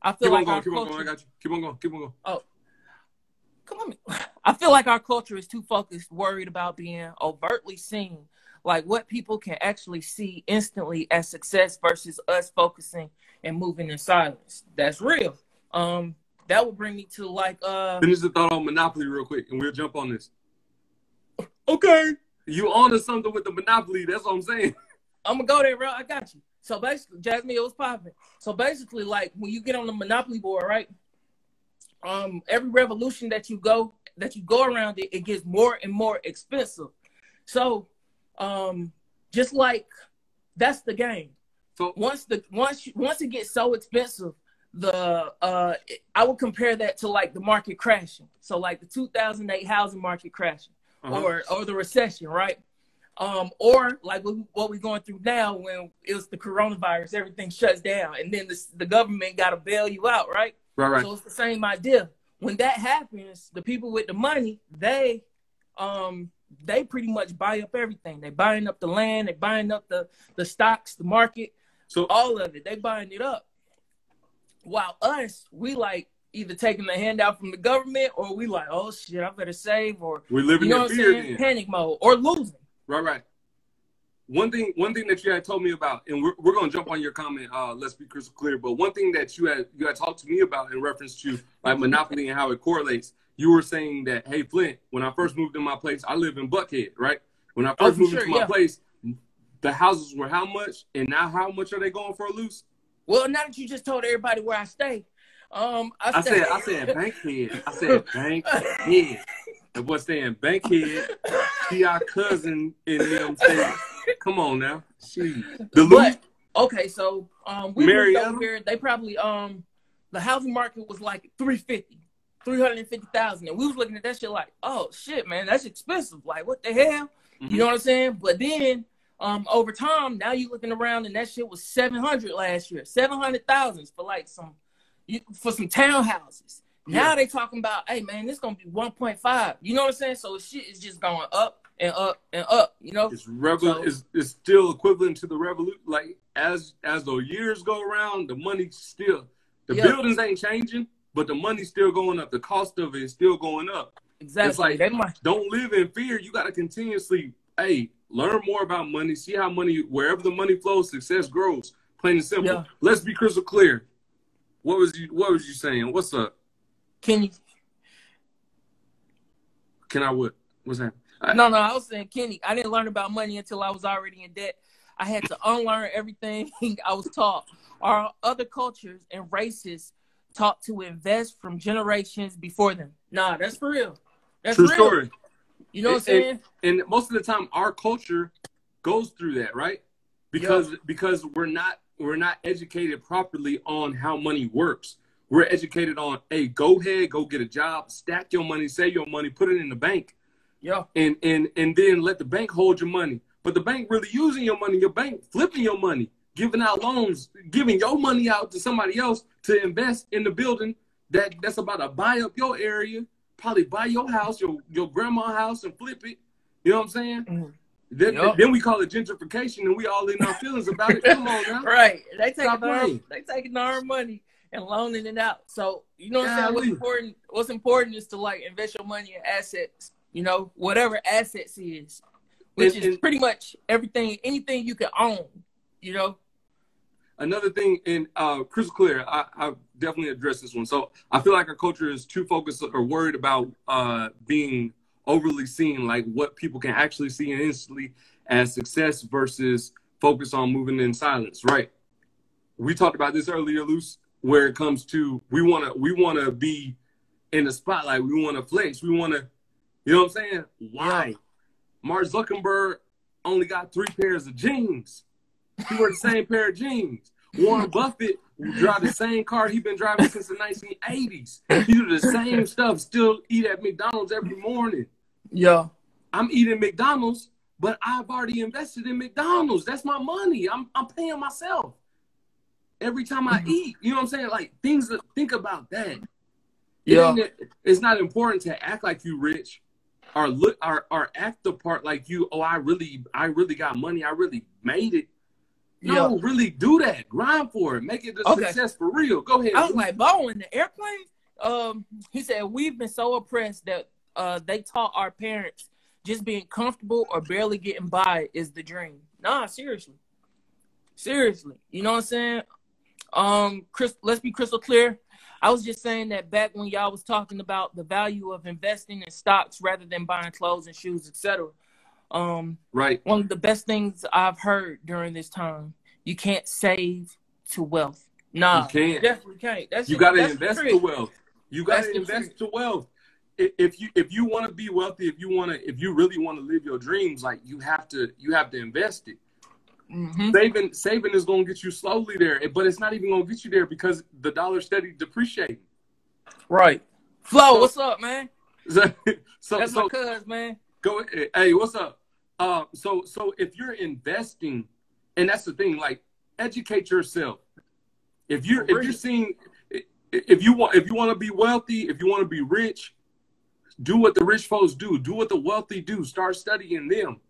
i feel Keep on going. Keep on going. I got you. Keep on going. Keep on going. Come on <laughs> i feel like our culture is too focused worried about being overtly seen like what people can actually see instantly as success versus us focusing and moving in silence that's real um that would bring me to like uh Finish the thought on Monopoly real quick, and we'll jump on this. <laughs> okay You on to something with the Monopoly? That's what I'm saying. <laughs> I'm gonna go there, bro. I got you. So basically, Jasmine, it was popping. So basically, like when you get on the monopoly board, right? Um, every revolution that you go that you go around it, it gets more and more expensive. So, um, just like that's the game. So Once the once once it gets so expensive, the uh, I would compare that to like the market crashing. So like the 2008 housing market crashing uh-huh. or or the recession, right? Um, or like what, we're going through now when it was the coronavirus, everything shuts down, and then the, the government got to bail you out, right? Right, right. So it's the same idea. When that happens, the people with the money, they um they pretty much buy up everything. They buying up the land, they buying up the the stocks, the market, So all of it. They buying it up. While us, we like either taking the handout from the government or we like, oh shit, I better save or we're living you know in fear. saying? Panic mode or losing. Right, right. One thing, one thing that you had told me about, and we're, we're gonna jump on your comment. Uh, let's be crystal clear. But one thing that you had you had talked to me about in reference to like monopoly and how it correlates. You were saying that, hey Flint, when I first moved in my place, I live in Buckhead, right? When I Oh, first for moved sure, into my yeah. place, the houses were how much, and now how much are they going for a loose? Well, now that you just told everybody where I stay, um, I, I stay- said, I said Bankhead. I said Bankhead. The boy saying Bankhead. See our cousin in them come on now. She the loose. But okay, so um, we moved over here. They probably um, the housing market was like 350, 350,000, and we was looking at that shit like, oh shit, man, that's expensive. Like, what the hell? Mhm. You know what I'm saying? But then um, over time, now you looking around, and that shit was 700 last year, 700,000 for like some you, for some townhouses. Now Yeah. they talking about, hey man, this gonna be 1.5. You know what I'm saying? So shit is just going up and up and up. You know? It's revol- So- it's, it's still equivalent to the revolution. Like as as the years go around, the money still the Yeah. buildings ain't changing, but the money's still going up. The cost of it is still going up. Exactly. It's like they might, don't live in fear. You got to continuously, hey, learn more about money. See how money, wherever the money flows, success grows. Plain and simple. Yeah. Let's be crystal clear. What was you? What was you saying? What's up? can you? Can I what? What's that? I- No, no. I was saying, Kenny, I didn't learn about money until I was already in debt. I had to unlearn everything <laughs> I was taught. Our other cultures and races taught to invest from generations before them. Nah, that's for real. That's True real. story. You know what I'm saying? And most of the time, our culture goes through that, right? Because because we're not we're not educated properly on how money works. We're educated on, hey, go ahead, go get a job, stack your money, save your money, put it in the bank. Yeah. and and and then let the bank hold your money. But the bank really using your money, your bank flipping your money, giving out loans, giving your money out to somebody else to invest in the building that that's about to buy up your area, probably buy your house, your your grandma house, and flip it. You know what I'm saying? Mhm. Then, Yup. then we call it gentrification, and we all in our feelings about it. Come on now. <laughs> Right. They taking our they taking our money and loaning it out. So you know what I'm saying? What's important what's important is to like invest your money in assets, you know, whatever assets is. Which And- is pretty much everything anything you can own, you know? another thing and uh crystal clear I, I definitely addressed this one so i feel like our culture is too focused or worried about uh being overly seen like what people can actually see and instantly as success versus focus on moving in silence right we talked about this earlier luce where it comes to we want to we want to be in the spotlight we want to flex we want to you know what i'm saying why mark zuckerberg only got three pairs of jeans he wear the same pair of jeans. Warren <laughs> Buffett drive the same car he's been driving since the 1980s. He do the same stuff, still eat at McDonald's every morning. Yeah. I'm eating McDonald's, but I've already invested in McDonald's. That's my money. I'm I'm paying myself every time I mm-hmm. eat. You know what I'm saying? Like things that think about that. Yeah. ain't- it's not important to act like you rich or look or, or act the part like you, oh, I really I really got money. I really made it. No, really do that. Grind for it. Make it a Okay. success for real. Go ahead. I was like, Bo, in the airplane? Um, he said, We've been so oppressed that uh they taught our parents just being comfortable or barely getting by is the dream. Nah, seriously. Seriously. You know what I'm saying? Um, Chris, let's be crystal clear. I was just saying that back when y'all was talking about the value of investing in stocks rather than buying clothes and shoes, etc. Um, right. one of the best things I've heard during this time. You can't save to wealth. Nah, You can't. definitely can't. That's You got to invest to wealth. You got to invest to wealth. If you if you want to be wealthy, if you want to if you really want to live your dreams, like you have to you have to invest it. Mhm. Saving saving is going to get you slowly there, but it's not even going to get you there because the dollar steady depreciating. Right. Flo, So- what's up, man? So so, That's so my cuz, man. go ahead. Hey, what's up? Uh, so so if you're investing, and that's the thing, like educate yourself. If you're if you're seeing if you want if you want to be wealthy, if you want to be rich, do what the rich folks do. Do what the wealthy do. Start studying them.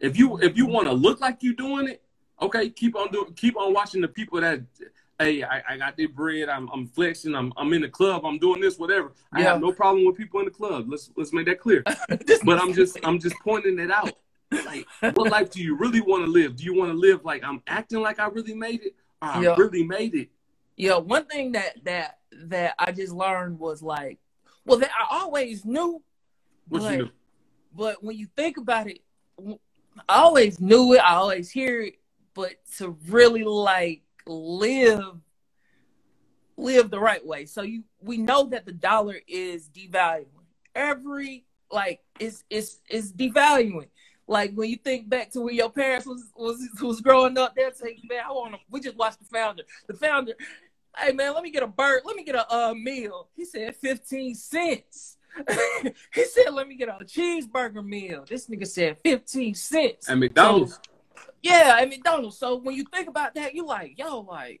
If you if you want to look like you're doing it, okay, keep on doing keep on watching the people that hey, I, I got this bread, I'm I'm flexing, I'm I'm in the club, I'm doing this, whatever. I Yeah. have no problem with people in the club. Let's let's make that clear <laughs> but I'm just I'm just pointing it out. Like, what life do you really want to live? Do you want to live like I'm acting like I really made it? Or I Yeah. really made it. Yeah, one thing that that that I just learned was like, well, that I always knew, What but, you do? but when you think about it, I always knew it. I always hear it, but to really like live live the right way. So you we know that the dollar is devaluing. Every like it's it's it's devaluing. Like when you think back to when your parents was was was growing up, they'll say, "Man, I want to." We just watched the founder. The founder, hey man, let me get a bird. Let me get a uh, meal. He said fifteen cents. <laughs> he said, "Let me get a cheeseburger meal." This nigga said fifteen cents. At McDonald's. Yeah, at McDonald's. So when you think about that, you like, yo, like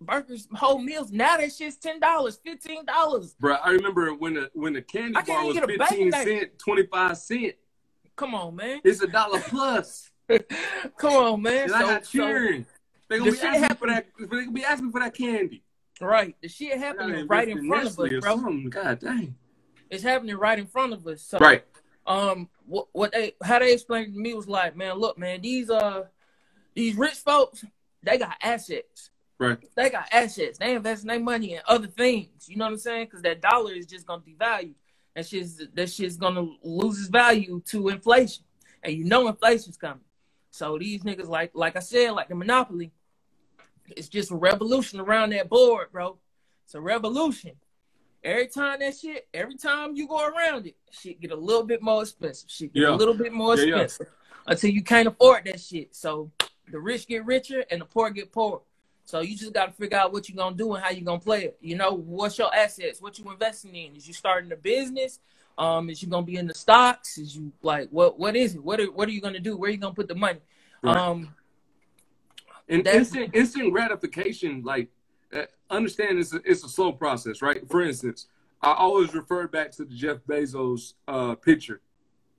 burgers, whole meals. Now that shit's ten dollars, fifteen dollars. Bro, I remember when the when the candy I bar was get a 15 bacon cent, 25 cent. Come on, man. It's a dollar plus. <laughs> Come on, man. And I So, got so, cheering. They gonna the be asking for that. They gonna be asking for that candy. Right. The shit happening right in front of us, bro. God dang. It's happening right in front of us. So, right. Um, what, what they how they explained to me was like, man, look, man, these uh these rich folks, they got assets. Right. They got assets. They invest their money in other things. You know what I'm saying? Because that dollar is just gonna devalue. That shit's that shit's gonna lose its value to inflation, and you know inflation's coming. So these niggas, like like I said, like the monopoly, it's just a revolution around that board, bro. It's a revolution. Every time that shit, every time you go around it, shit get a little bit more expensive. Shit get yeah. a little bit more expensive yeah, yeah. until you can't afford that shit. So the rich get richer and the poor get poorer. So you just got to figure out what you're gonna do and how you're gonna play it. You know, what's your assets? What you investing in? Is you starting a business? Um, is you gonna be in the stocks? Is you like what? What is it? What are What are you gonna do? Where are you gonna put the money? Right. Um, and instant instant gratification, like understand it's a, it's a slow process, right? For instance, I always refer back to the Jeff Bezos uh, picture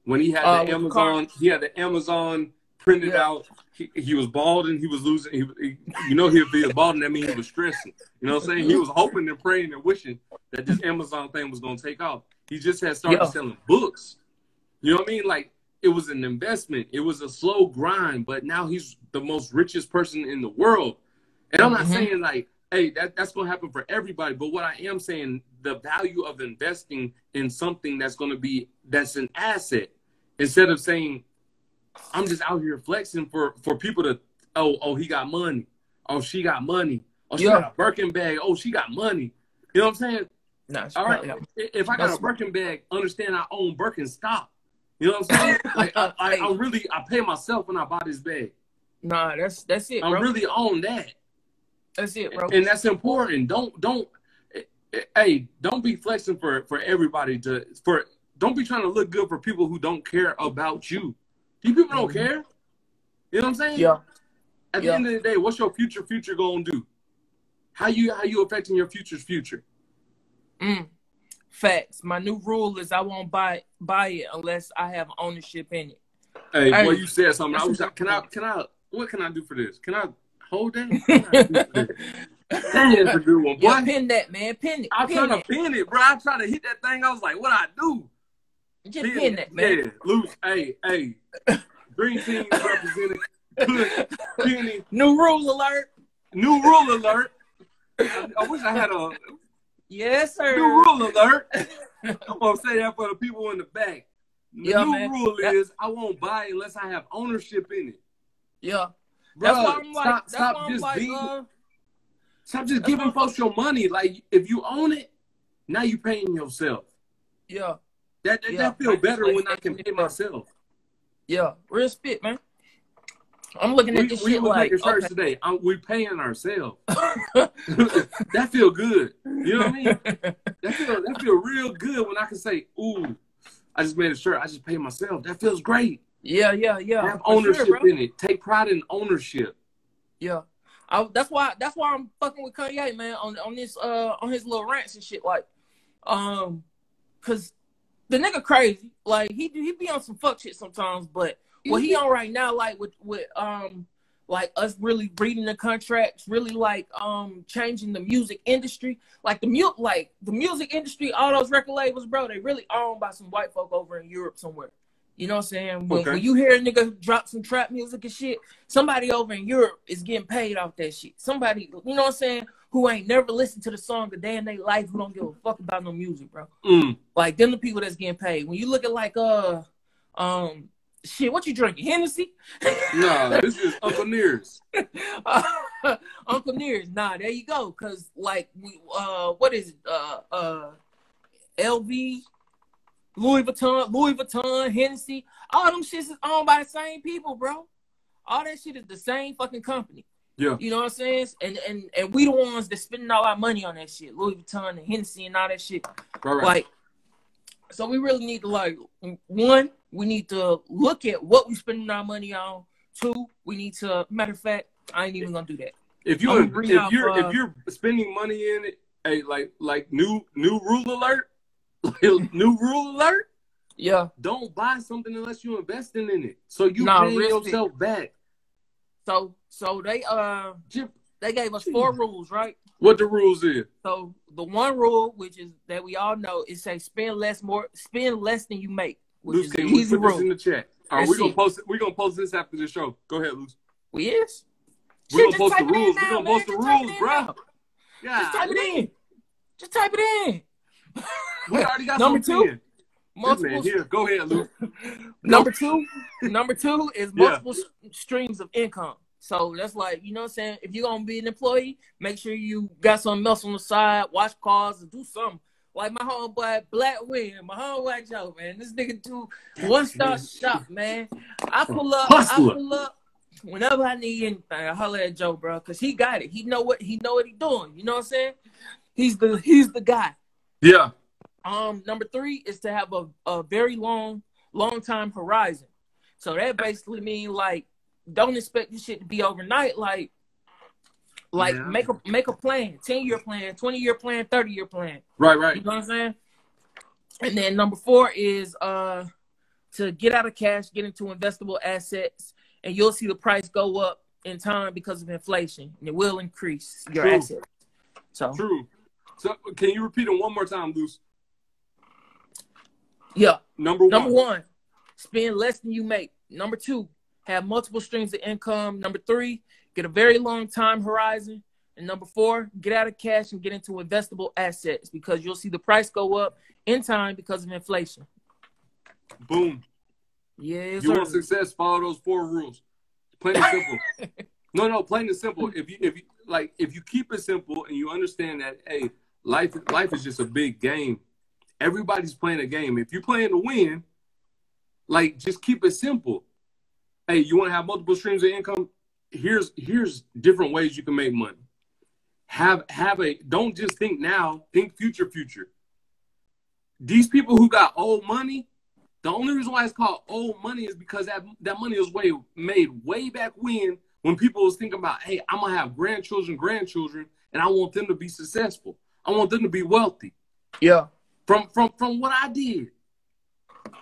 when he had uh, the Amazon. He had the Amazon printed yeah. out. He, he was bald and he was losing. He, he, you know, if he was bald, that means he was stressing. You know what I'm saying? He was hoping and praying and wishing that this Amazon thing was going to take off. He just had started yeah. selling books. You know what I mean? Like it was an investment. It was a slow grind, but now he's the most richest person in the world. And I'm not mm-hmm. saying like, hey, that, that's gonna happen for everybody. But what I am saying, the value of investing in something that's gonna be that's an asset, instead of saying, I'm just out here flexing for for people to oh oh he got money. Oh she got money. Oh she yeah. got a Birkin bag. Oh she got money. You know what I'm saying? No, all right. If I got a Birkin bag, understand I own Birkenstock. You know what I'm saying? <laughs> like, I, I, I, really I pay myself when I buy this bag. Nah, that's that's it. Bro. I really own that. That's it, bro. And that's important. Don't don't hey, don't be flexing for for everybody to for don't be trying to look good for people who don't care about you. These people don't mm-hmm. care. You know what I'm saying? Yeah. At yeah. the end of the day, what's your future future gonna do? How you how you affecting your future's future? Mm. Facts. My new rule is I won't buy buy it unless I have ownership in it. Hey, hey boy, you said something. I was can I can I what can I do for this? Can I hold that? <laughs> That is a good one. Boy. Yeah, pin that, man. Pin it. I'm trying to pin it, bro. I'm trying to hit that thing. I was like, what I do? Just pin, pin that, man. Yeah, Luce. Hey, hey. Green team <laughs> represented. Penny. New rule alert. New rule alert. I, I wish I had a Yes, sir. New rule alert. <laughs> I'm gonna say that for the people in the back. The yeah, new man. rule is I won't buy unless I have ownership in it. Yeah. Bro, that's why I'm like, stop, stop just like, being, uh, stop just giving folks your money. Like if you own it, now you paying yourself. Yeah. That that, yeah. that feel better when I can pay myself. Yeah, real spit, man. I'm looking at we, this we shit like okay. today. I'm, we paying ourselves. <laughs> <laughs> that feel good. You know what I mean? <laughs> That feel that feel real good when I can say, "Ooh, I just made a shirt. I just paid myself." That feels great. Yeah, yeah, yeah. Have ownership sure, in it. Take pride in ownership. Yeah, I, that's why. That's why I'm fucking with Kanye, man, on on this uh on his little rants and shit. Like, um, cause the nigga crazy. Like he he be on some fuck shit sometimes, but what he on right now, like with with um like us really reading the contracts, really like um changing the music industry. Like the mu like the music industry, all those record labels, bro, they really owned by some white folk over in Europe somewhere. You know what I'm saying? When, okay. when you hear a nigga drop some trap music and shit, somebody over in Europe is getting paid off that shit. Somebody, you know what I'm saying, who ain't never listened to the song a day in their life, who don't give a fuck about no music, bro. Mm. Like them the people that's getting paid. When you look at like uh um Shit, what you drinking? Hennessy? nah, this is <laughs> Uncle Nearest. uh, <laughs> Uncle Nearest. Nah, there you go. Cause like we uh what is it? Uh uh LV, Louis Vuitton, Louis Vuitton, Hennessy, all them shits is owned by the same people, bro. All that shit is the same fucking company. Yeah. You know what I'm saying? And and and we the ones that spending all our money on that shit. Louis Vuitton and Hennessy and all that shit. Right, right. Like so we really need to like one, we need to look at what we're spending our money on. Two, we need to matter of fact, I ain't even gonna do that. If you if out, you're uh, if you're spending money in it, hey, like like new new rule alert, new rule alert. Yeah. Don't buy something unless you're investing in it. So you nah, pay yourself it. back. So so they uh they gave us four rules, right? What the rules is? So the one rule, which is that we all know, is say spend less more spend less than you make. Which Luce, is we easy put rule. this in the chat? All right, we're gonna see. post it. We're gonna post this after the show. Go ahead, Luce. We is? We're gonna post the it rules. We're gonna post the it rules, bro. Yeah. Just type it in. Just type it in. We already got Number two, in. Multiple man here. Go ahead, Luce. Number two, <laughs> number two is multiple s- streams of income. So that's like, you know what I'm saying? If you're gonna be an employee, make sure you got something else on the side, watch cars and do something. Like my homeboy Black Win, my homeboy Joe, man. This nigga do one star <laughs> shop, man. I pull up, Hustler. I pull up whenever I need anything. I holler at Joe, bro, because he got it. He know what he know what he doing. You know what I'm saying? He's the he's the guy. Yeah. Um, number three is to have a, a very long, long time horizon. So that basically means like don't expect this shit to be overnight. Like, like Yeah. make a make a plan, ten year plan, twenty year plan, thirty year plan. Right, right. You know what I'm saying? And then number four is uh to get out of cash, get into investable assets, and you'll see the price go up in time because of inflation, and it will increase your True. assets. So True. So can you repeat it one more time, Luce? yeah, Number one. Number one, spend less than you make. Number two, have multiple streams of income. Number three, get a very long time horizon. And number four, get out of cash and get into investable assets because you'll see the price go up in time because of inflation. Boom. Yes, you sir. want success, follow those four rules. Plain and simple. <laughs> no, no, plain and simple. If you if you like if you keep it simple and you understand that hey, life life is just a big game. Everybody's playing a game. If you're playing to win, like just keep it simple. Hey, you want to have multiple streams of income? Here's here's different ways you can make money. Have have a don't just think now, think future future. These people who got old money, the only reason why it's called old money is because that that money was way made way back when when people was thinking about, hey, I'm gonna have grandchildren, grandchildren, and I want them to be successful. I want them to be wealthy yeah. from from from what I did.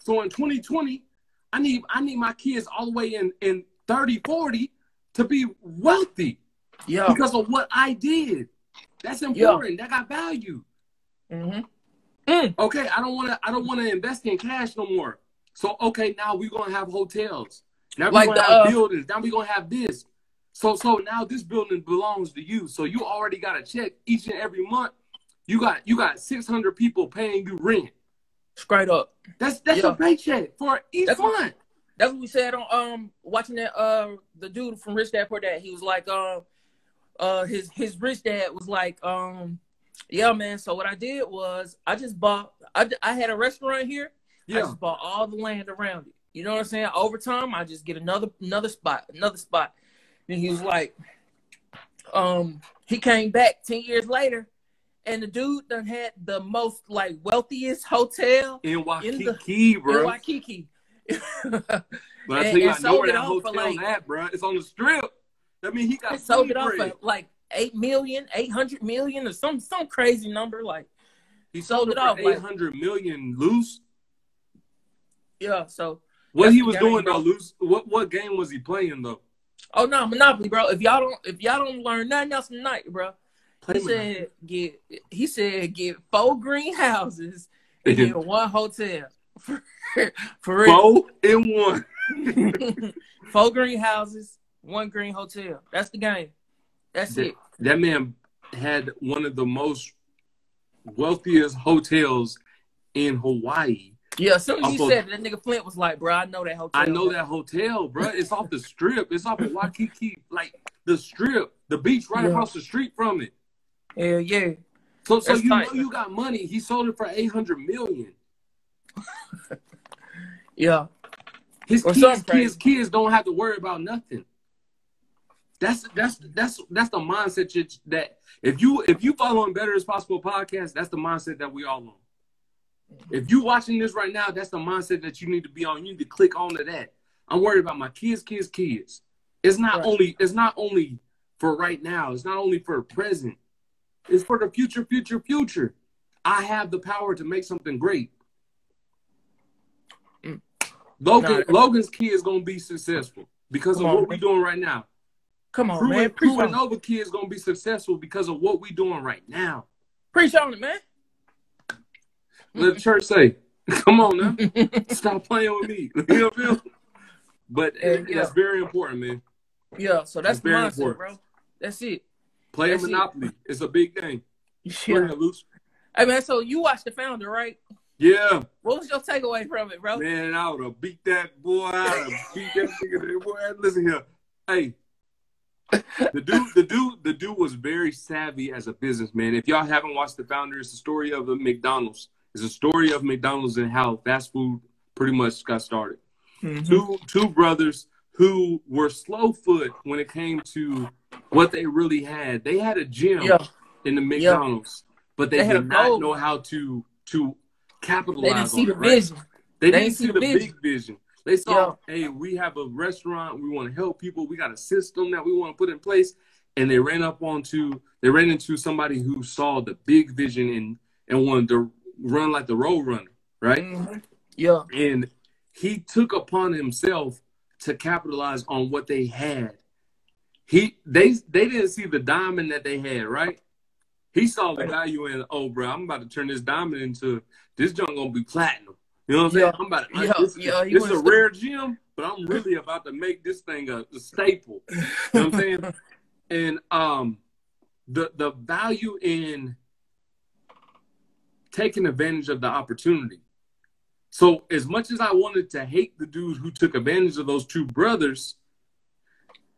So in 2020, I need I need my kids all the way in in 30, 40 to be wealthy Yeah. because of what I did. That's important. That got value. hmm Okay, I don't want to. I don't want to invest in cash no more. So okay, now we're gonna have hotels. Now we're Like gonna the, have uh, buildings. Now we're gonna have this. So so now this building belongs to you. So you already got a check each and every month. You got you got six hundred people paying you rent. Straight up. That's that's Yeah. a paycheck for each That's what- That's what we said on um watching that uh the dude from Rich Dad Poor Dad. He was like um uh his his rich dad was like um yeah man. So what I did was I just bought I I had a restaurant here. I just bought all the land around it. You know what I'm saying? Over time, I just get another another spot, another spot. And he was like, um, he came back ten years later, and the dude done had the most like wealthiest hotel in in Waikiki, in bro. Waikiki. But I and- tell you, I know where that for, like- at, bro. It's on the strip. I mean he got sold it off for like eight million, eight hundred million, or some some crazy number. Like He sold sold it off, like- eight hundred million Luce. yeah, so What he was doing bro. though, Luce. What what game was he playing though? oh no, Monopoly, bro. If y'all don't if y'all don't learn nothing else tonight, bro. He Play said get he said get four greenhouses and get one hotel. <laughs> For, for real. Four in one. <laughs> four greenhouses, one green hotel. That's the game. That's That, it. that man had one of the most wealthiest hotels in Hawaii. Yeah, as soon as he of- said that nigga Flint was like, bro, I know that hotel. I know that hotel, bro. It's off the strip. It's off of Waikiki, like the strip, the beach right Yeah. across the street from it. Hell yeah. So, so That's you tight. know you got money. He sold it for eight hundred million. <laughs> Yeah. His Or kids, kids, kids don't have to worry about nothing. That's that's that's that's the mindset you, that if you if you follow on Better Is Possible podcast, that's the mindset that we all on. If you watching this right now, that's the mindset that you need to be on. You need to click on to that. I'm worried about my kids, kids, kids. It's not Right. only it's not only for right now. It's not only for present. It's for the future, future, future. I have the power to make something great. Mm. Logan, Nah. Logan's kid is gonna be successful because of on, what we're doing right now. Come on, Crew man. and, Crew and on, it. Nova gonna be successful because of what we're doing right now. Preach on it, man. Let the church say, <laughs> "Come on now, <laughs> stop playing with me." <laughs> You know what I mean? But it- Yeah. it's very important, man. Yeah, so that's It's the very mindset, important. bro. That's it. Playing That's it. Monopoly is a big thing. Go Yeah. ahead, Luce. Hey man, so you watched the founder, right? Yeah, What was your takeaway from it, bro? man, I would have beat that boy. out. beat that nigga. Boy, listen here. Hey, the dude, the dude, the dude was very savvy as a businessman. If y'all haven't watched the founder, it's the story of the McDonald's. It's a story of McDonald's and how fast food pretty much got started. Mhm. Two two brothers who were slow foot when it came to what they really had. They had a gym Yeah, in the McDonald's, but they, They did not goal. know how to to capitalize. they didn't see on the it, right? vision. They, They didn't see the, big vision. They saw, hey, we have a restaurant. We want to help people. We got a system that we want to put in place. And they ran up onto, they ran into somebody who saw the big vision and and wanted to run like the road runner, right? Mhm. Yeah, And he took upon himself to capitalize on what they had. He they they didn't see the diamond that they had, right? He saw the value in, oh, bro, I'm about to turn this diamond into this junk gonna be platinum. You know what I'm saying? I'm about to, Yeah, this, yeah, this is a rare gem, but I'm really about to make this thing a, a staple. You know what I'm saying? <laughs> and um, the the value in taking advantage of the opportunity. So as much as I wanted to hate the dude who took advantage of those two brothers,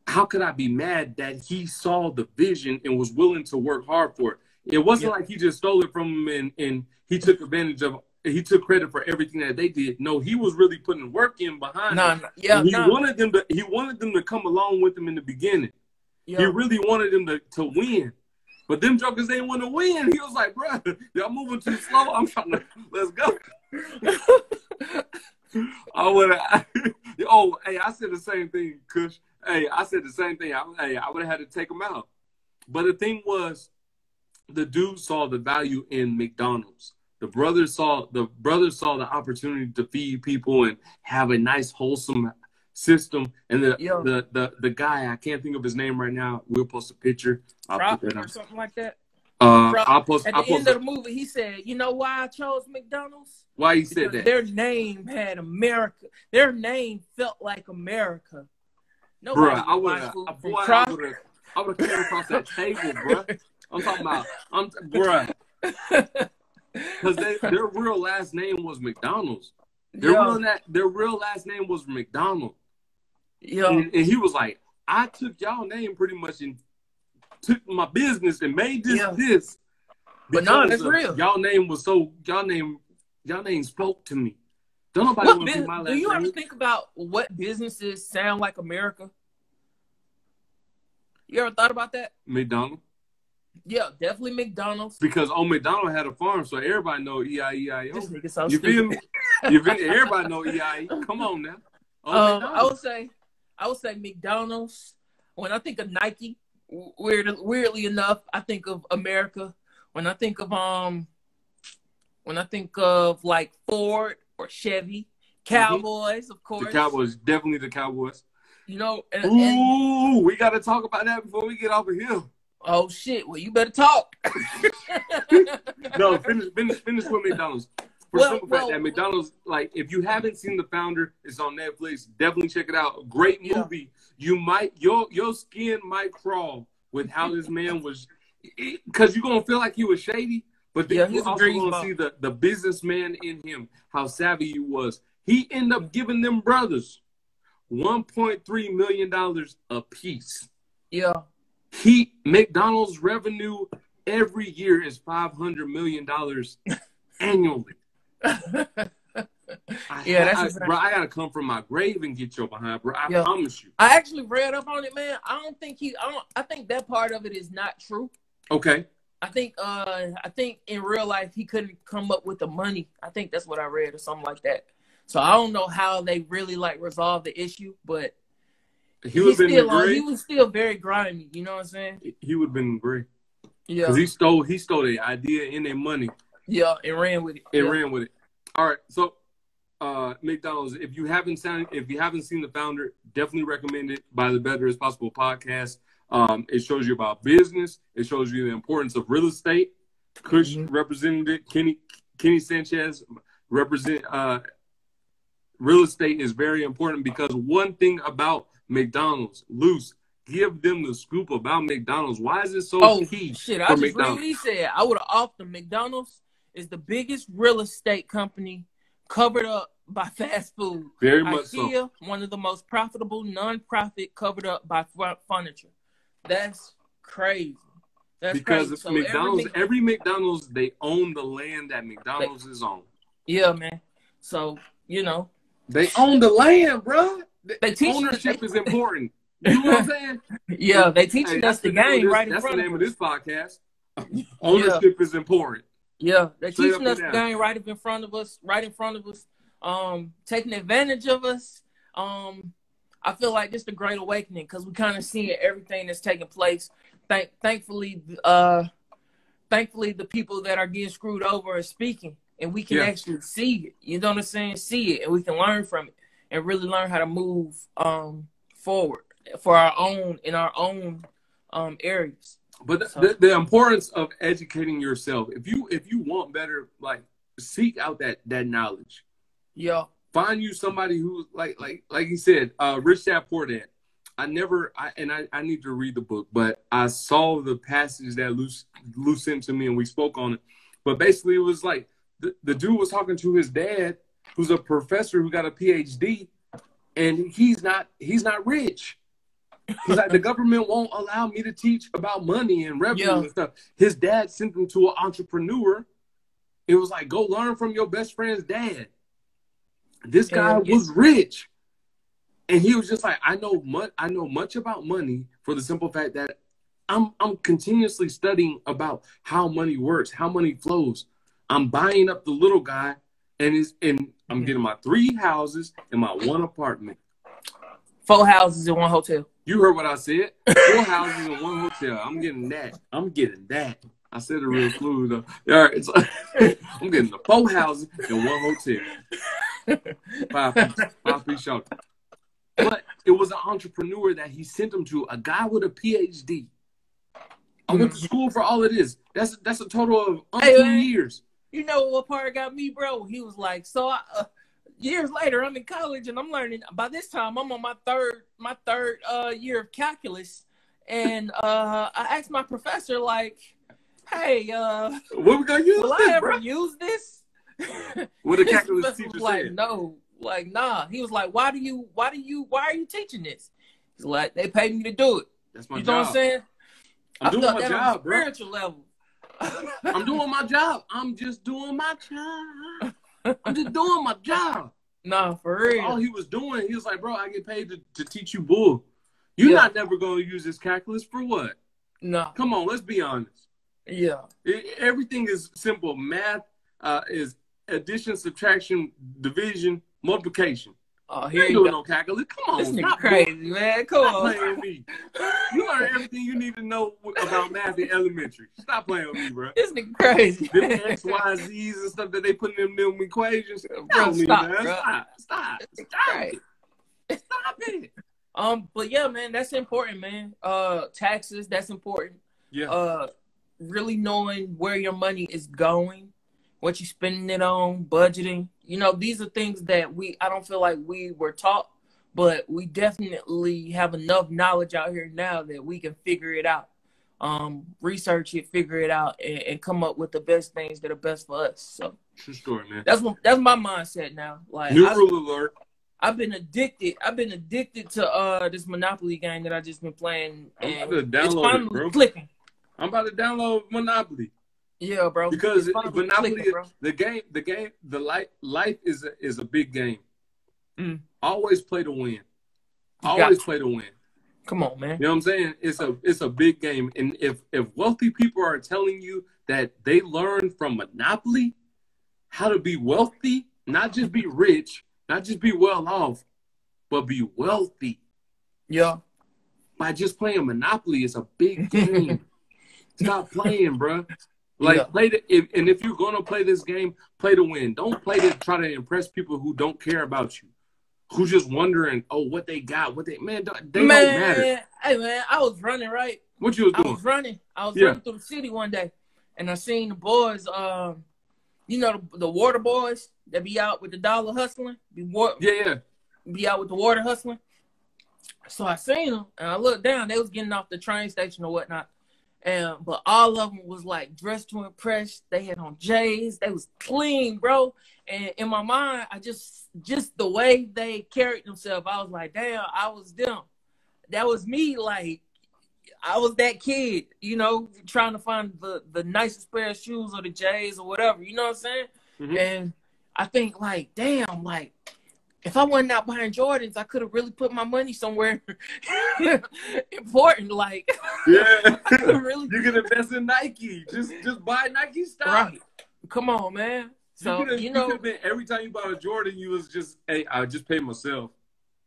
how could I be mad that he saw the vision and was willing to work hard for it? It wasn't Yeah. like he just stole it from him and, and he took advantage of he took credit for everything that they did. No, he was really putting work in behind nah, yeah, he wanted them to he wanted them to come along with him in the beginning. Yeah. He really wanted them to, to win. But them jokers they didn't want to win. He was like, bro, y'all moving too slow. I'm trying to let's go. <laughs> I would <laughs> have. oh, hey, I said the same thing, Kush. Hey, I said the same thing. I, hey, I would have had to take him out. But the thing was, the dude saw the value in McDonald's. The brothers saw the brothers saw the opportunity to feed people and have a nice, wholesome system. And the Yeah. the, the the guy, I can't think of his name right now. We'll post a picture. I'll put Profit that or something like that. Uh, I'll post. At I'll the end post of the movie, he said, "You know why I chose McDonald's? why he said Because that. Their name had America. Their name felt like America. Nobody Bruh, I would have, food from boy, I would have, came across that table, bro. <laughs> I'm talking about, I'm, bruh, <laughs> because their real last name was McDonald's. Their real, their real last name was McDonald, yeah, and, and he was like, I took y'all name pretty much and took my business and made this this. But no, that's real. Y'all name was so, y'all name, y'all name spoke to me. Don't nobody What want to be my last do you name. ever think about what businesses sound like America? You ever thought about that? McDonald. Yeah, definitely McDonald's. Because old McDonald had a farm, so everybody know E E-I-E-I-O. This nigga so You stupid. feel me? You feel me? Everybody know EIE. Come on now. Oh, Um, I would say, I would say McDonald's. When I think of Nike, weird, weirdly enough, I think of America. When I think of um, when I think of like Ford or Chevy, mm-hmm. Cowboys, of course. the. Cowboys, definitely the Cowboys. You know, and, and Ooh, we got to talk about that before we get off of here. oh shit, well you better talk. <laughs> No, finish, finish, finish with McDonald's. For Well, simple fact well- that McDonald's, like, if you haven't seen The Founder, it's on Netflix. Definitely check it out. Great Yeah. movie. You might your your skin might crawl with how this man was, because you're gonna feel like he was shady, but Yeah, a also gonna greaseball. see the the businessman in him, how savvy he was. He ended up giving them brothers 1.3 million dollars a piece. yeah, He McDonald's revenue every year is 500 million dollars <laughs> annually. <laughs> I, Yeah, that's I, insane. bro. I gotta come from my grave and get your behind, bro. I Yeah. promise you. I actually read up on it, man. I don't think he. I don't. I think that part of it is not true. Okay. I think. Uh, I think in real life he couldn't come up with the money. I think that's what I read or something like that. So I don't know how they really like resolve the issue, but He he would been in still the he was still very grimy. You know what I'm saying? He would have been in the Yeah, because he stole he stole their idea and their money yeah, and ran with it. and yeah. ran with it. All right, so uh, McDonald's. If you haven't seen if you haven't seen the founder, definitely recommend it by the Better Is Possible podcast. Um, it shows you about business. It shows you the importance of real estate. Kush Mhm. represented Kenny Kenny Sanchez represent uh, real estate is very important because one thing about McDonald's, Luce, give them the scoop about McDonald's. Why is it so Oh key shit! I just read McDonald's? what he said. I would have off the McDonald's is the biggest real estate company covered up by <laughs> fast food. Very much so. IKEA, one of the most profitable non-profit covered up by furniture. That's crazy. That's Because crazy. So McDonald's, Mc- every McDonald's, they own the land that McDonald's is on. yeah, man. So you know, They own the land, bro. They teach- ownership is important. You know what I'm saying? <laughs> yeah, they teaching Hey, us the game this- right in That's the front name of this podcast. <laughs> Ownership is important. Yeah, they're Straight teaching us the game right up in front of us, right in front of us, um, taking advantage of us. Um, I feel like just a great awakening because we kind of seeing everything that's taking place. Thank, thankfully, uh, thankfully, the people that are getting screwed over are speaking, and we can Yeah. actually see it. You know what I'm saying? See it, and we can learn from it, and really learn how to move um forward for our own in our own um areas. But the, So- the, the importance of educating yourself. If you if you want better, like seek out that that knowledge. Yeah, Find you somebody who like like like you said, uh, Rich Dad Poor Dad. I never, I, and I, I need to read the book, but I saw the passage that Luce, Luce sent to me and we spoke on it. But basically, it was like the, the dude was talking to his dad, who's a professor who got a PhD, and he's not he's not rich. He's like the government won't allow me to teach about money and revenue Yeah. and stuff. His dad sent him to an entrepreneur. It was like go learn from your best friend's dad. This guy And was rich, and he was just like, I know much. I know much about money for the simple fact that I'm I'm continuously studying about how money works, how money flows. I'm buying up the little guy, and is and I'm getting my three houses and my one apartment. four houses in one hotel. You heard what I said. Four houses and one hotel. I'm getting that. I'm getting that. I said it real smooth though. All right, it's <laughs> I'm getting the four houses and one hotel. Five piece, five piece shelter. But it was an entrepreneur that he sent him to, a guy with a PhD. I went to school for all of this. That's that's a total of Hey, man. years. You know what part got me, bro? He was like, so I, uh, years later, I'm in college and I'm learning. By this time, I'm on my third my third uh, year of calculus, and uh, I asked my professor like, "Hey, uh, What we gonna use will I this, ever bro? use this?" <laughs> What the <laughs> calculus teacher was like, said. "No, like nah." He was like, "Why do you? Why do you? Why are you teaching this?" He's like, "They paid me to do it." That's my you know what. I'm saying? I'm I doing my that on job, bro. spiritual level. <laughs> I'm doing my job. I'm just doing my job. I'm just doing my job. Nah, for real. All he was doing, he was like, bro, I get paid to, to teach you bull. You're Yeah. not never to use this calculus for what? nah, Come on, let's be honest. Yeah. It- everything is simple. Math uh, is addition, subtraction, division, multiplication. Oh, You here ain't you doing go. no calculus. Come on, This nigga stop crazy, man. Come Stop on. playing me. You learn everything you need to know about math in elementary. Stop playing with me, bro. This nigga crazy. them X, Y, Z's and stuff that they put in them, them equations. Bro, Tell me, stop, man. bro. Stop, stop, stop Right. it. Stop it. Um, but yeah, man, that's important, man. Uh, taxes, that's important. Yeah. Uh, really knowing where your money is going, what you're spending it on, budgeting. You know, these are things that we I don't feel like we were taught, but we definitely have enough knowledge out here now that we can figure it out. Um, research it, figure it out, and, and come up with the best things that are best for us. So True story, man. that's what that's my mindset now. Like New I- rule alert. I've been addicted. I've been addicted to uh this Monopoly game that I just been playing, I'm and to it's download it, finally bro. clicking. I'm about to download Monopoly Yeah, bro. because finally Monopoly, clicking, bro. the game, the game, the life, life is a, is a big game. Mm. Always play to win. Always play to win. Come on, man. You know what I'm saying? It's a it's a big game, and if if wealthy people are telling you that they learned from Monopoly how to be wealthy, not just be rich, not just be well off, but be wealthy Yeah, by just playing Monopoly, it's a big <laughs> game. Stop playing, bro. <laughs> Like Yeah. play the if, and if you're gonna play this game, play to win. Don't play to try to impress people who don't care about you. who's just wondering, oh, what they got, what they man, they man, don't matter. Hey man, I was running right. What you was doing? I was running. I was yeah. running through the city one day, and I seen the boys. Um, you know the, the water boys that be out with the dollar hustling. Be war- yeah, yeah. Be out with the water hustling. So I seen them, and I looked down. They was getting off the train station or whatnot. And but all of them was like dressed to impress. They had on J's. They was clean, bro. And in my mind, I just just the way they carried themselves, I was like, damn, I was them. That was me. Like I was that kid, you know, trying to find the the nicest pair of shoes or the J's or whatever. You know what I'm saying? Mm-hmm. And I think like, damn, like if I wasn't out buying Jordans, I could have really put my money somewhere <laughs> important. Like, yeah, <laughs> really, you can invest in Nike. Just just buy Nike stock. Right. Come on, man. So you, you know, been, every time you bought a Jordan, you was just, hey, I just paid myself.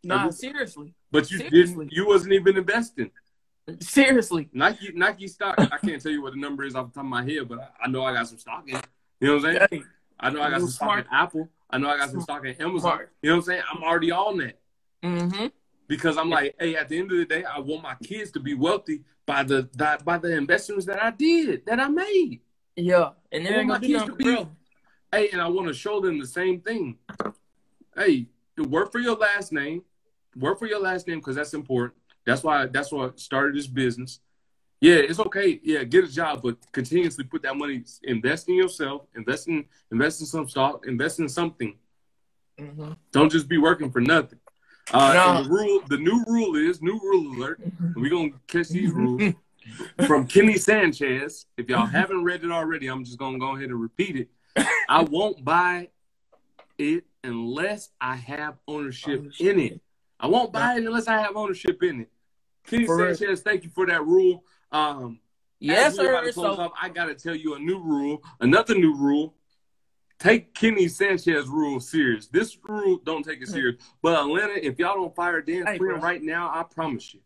Nah, seriously. But you seriously. didn't. You wasn't even investing. Seriously. Nike Nike stock. I can't tell you what the number is off the top of my head, but I, I know I got some stock in. You know what I'm saying? Hey, I know I got some smart. stock in Apple. I know I got some stock in Amazon. Smart. You know what I'm saying? I'm already on that. Mm-hmm. Because I'm like, hey, at the end of the day, I want my kids to be wealthy by the by the investments that I did, that I made. Yeah, and then my kids to be, real. hey, and I want to show them the same thing. Hey, work for your last name, work for your last name because that's important. That's why that's why I started this business. Yeah, it's okay. Yeah, get a job, but continuously put that money, invest in yourself, invest in invest in some stock, invest in something. Mm-hmm. Don't just be working for nothing. Uh, no. the rule, the new rule is new rule alert. We're gonna catch these <laughs> rules from Kenny Sanchez. If y'all haven't read it already, I'm just gonna go ahead and repeat it. I won't buy it unless I have ownership, ownership. in it. I won't buy it unless I have ownership in it. Kenny for Sanchez, thank you for that rule. Um, yes, sir. So, up, I got to tell you a new rule, another new rule. Take Kenny Sanchez rule serious. This rule, don't take it hmm. serious. But Atlanta, if y'all don't fire Dan hey, Quinn right now, I promise you.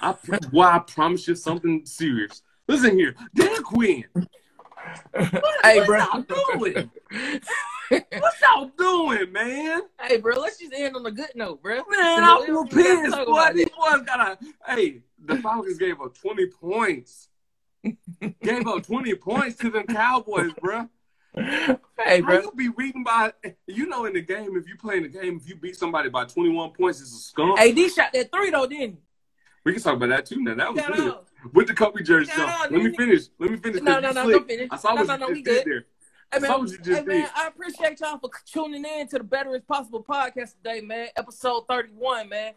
I well, I promise you something serious. Listen here, Dan Quinn. <laughs> What, hey, bro. y'all doing? <laughs> what y'all doing, man? Hey, bro, let's just end on a good note, bro. Man, I'm pissed. Boy, these boys got a. Hey, the Falcons gave up 20 points. gave up 20 points to the Cowboys, bro. Hey, bro. you be reading by, you know, in the game, if you play in the game, if you beat somebody by 21 points, it's a skunk. Hey, D shot that three, though, didn't he? We can talk about that too now. That was good. With the Kobe jersey. Let me finish. Let me finish. No, no, no, don't finish. I saw no, what no, no, you just did there. Hey man, hey man, I appreciate y'all for tuning in to the Better Is Possible podcast today, man. Episode 31, man.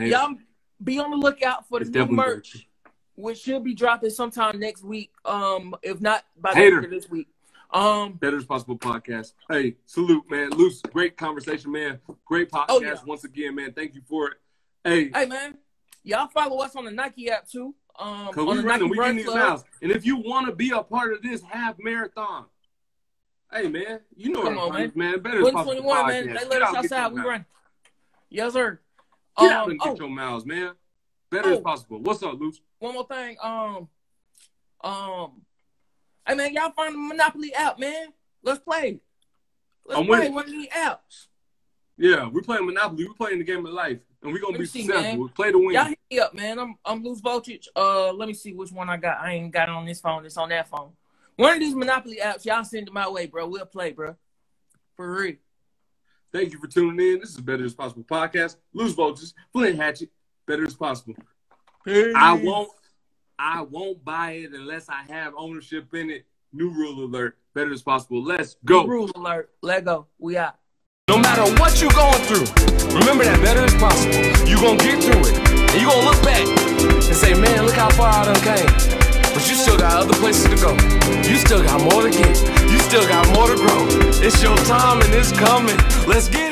Y'all be on the lookout for the it's new merch, which should be dropping sometime next week. Um, if not by the end of this week. Um, Better Possible podcast. Hey, salute, man. Luce, great conversation, man. Great podcast oh, yeah. once again, man. Thank you for it. Hey, hey, man. Y'all follow us on the Nike app too. Um, Cause we running, we getting these miles. And if you want to be a part of this half marathon, hey man, you know Come what on, man. man. Better 2021, man. They let us outside. We run. Yes, sir. Get um, out and get oh. your miles, man. Better oh. as possible. What's up, Luce? One more thing. Um, um, hey man, y'all find the Monopoly app, man. Let's play. Let's I'm play one of these apps. Yeah, we're playing Monopoly. We're playing the game of life, and we're gonna be see, successful. Play to win. Y'all hit me up, man. I'm I'm Luce Voltage. Uh, let me see which one I got. I ain't got it on this phone. It's on that phone. One of these Monopoly apps, y'all send it my way, bro. We'll play, bro. For real. Thank you for tuning in. This is Better Is Possible podcast. Luce Voltage, Flint Hatchet, Better as Possible. Peace. I won't I won't buy it unless I have ownership in it. New rule alert. Better as possible. Let's go. New rule alert. Let go. We out. No matter what you're going through, remember that better is possible. You're gonna get through it. And you're gonna look back and say, man, look how far I done came. But you still got other places to go. You still got more to get. You still got more to grow. It's your time and it's coming. Let's get it.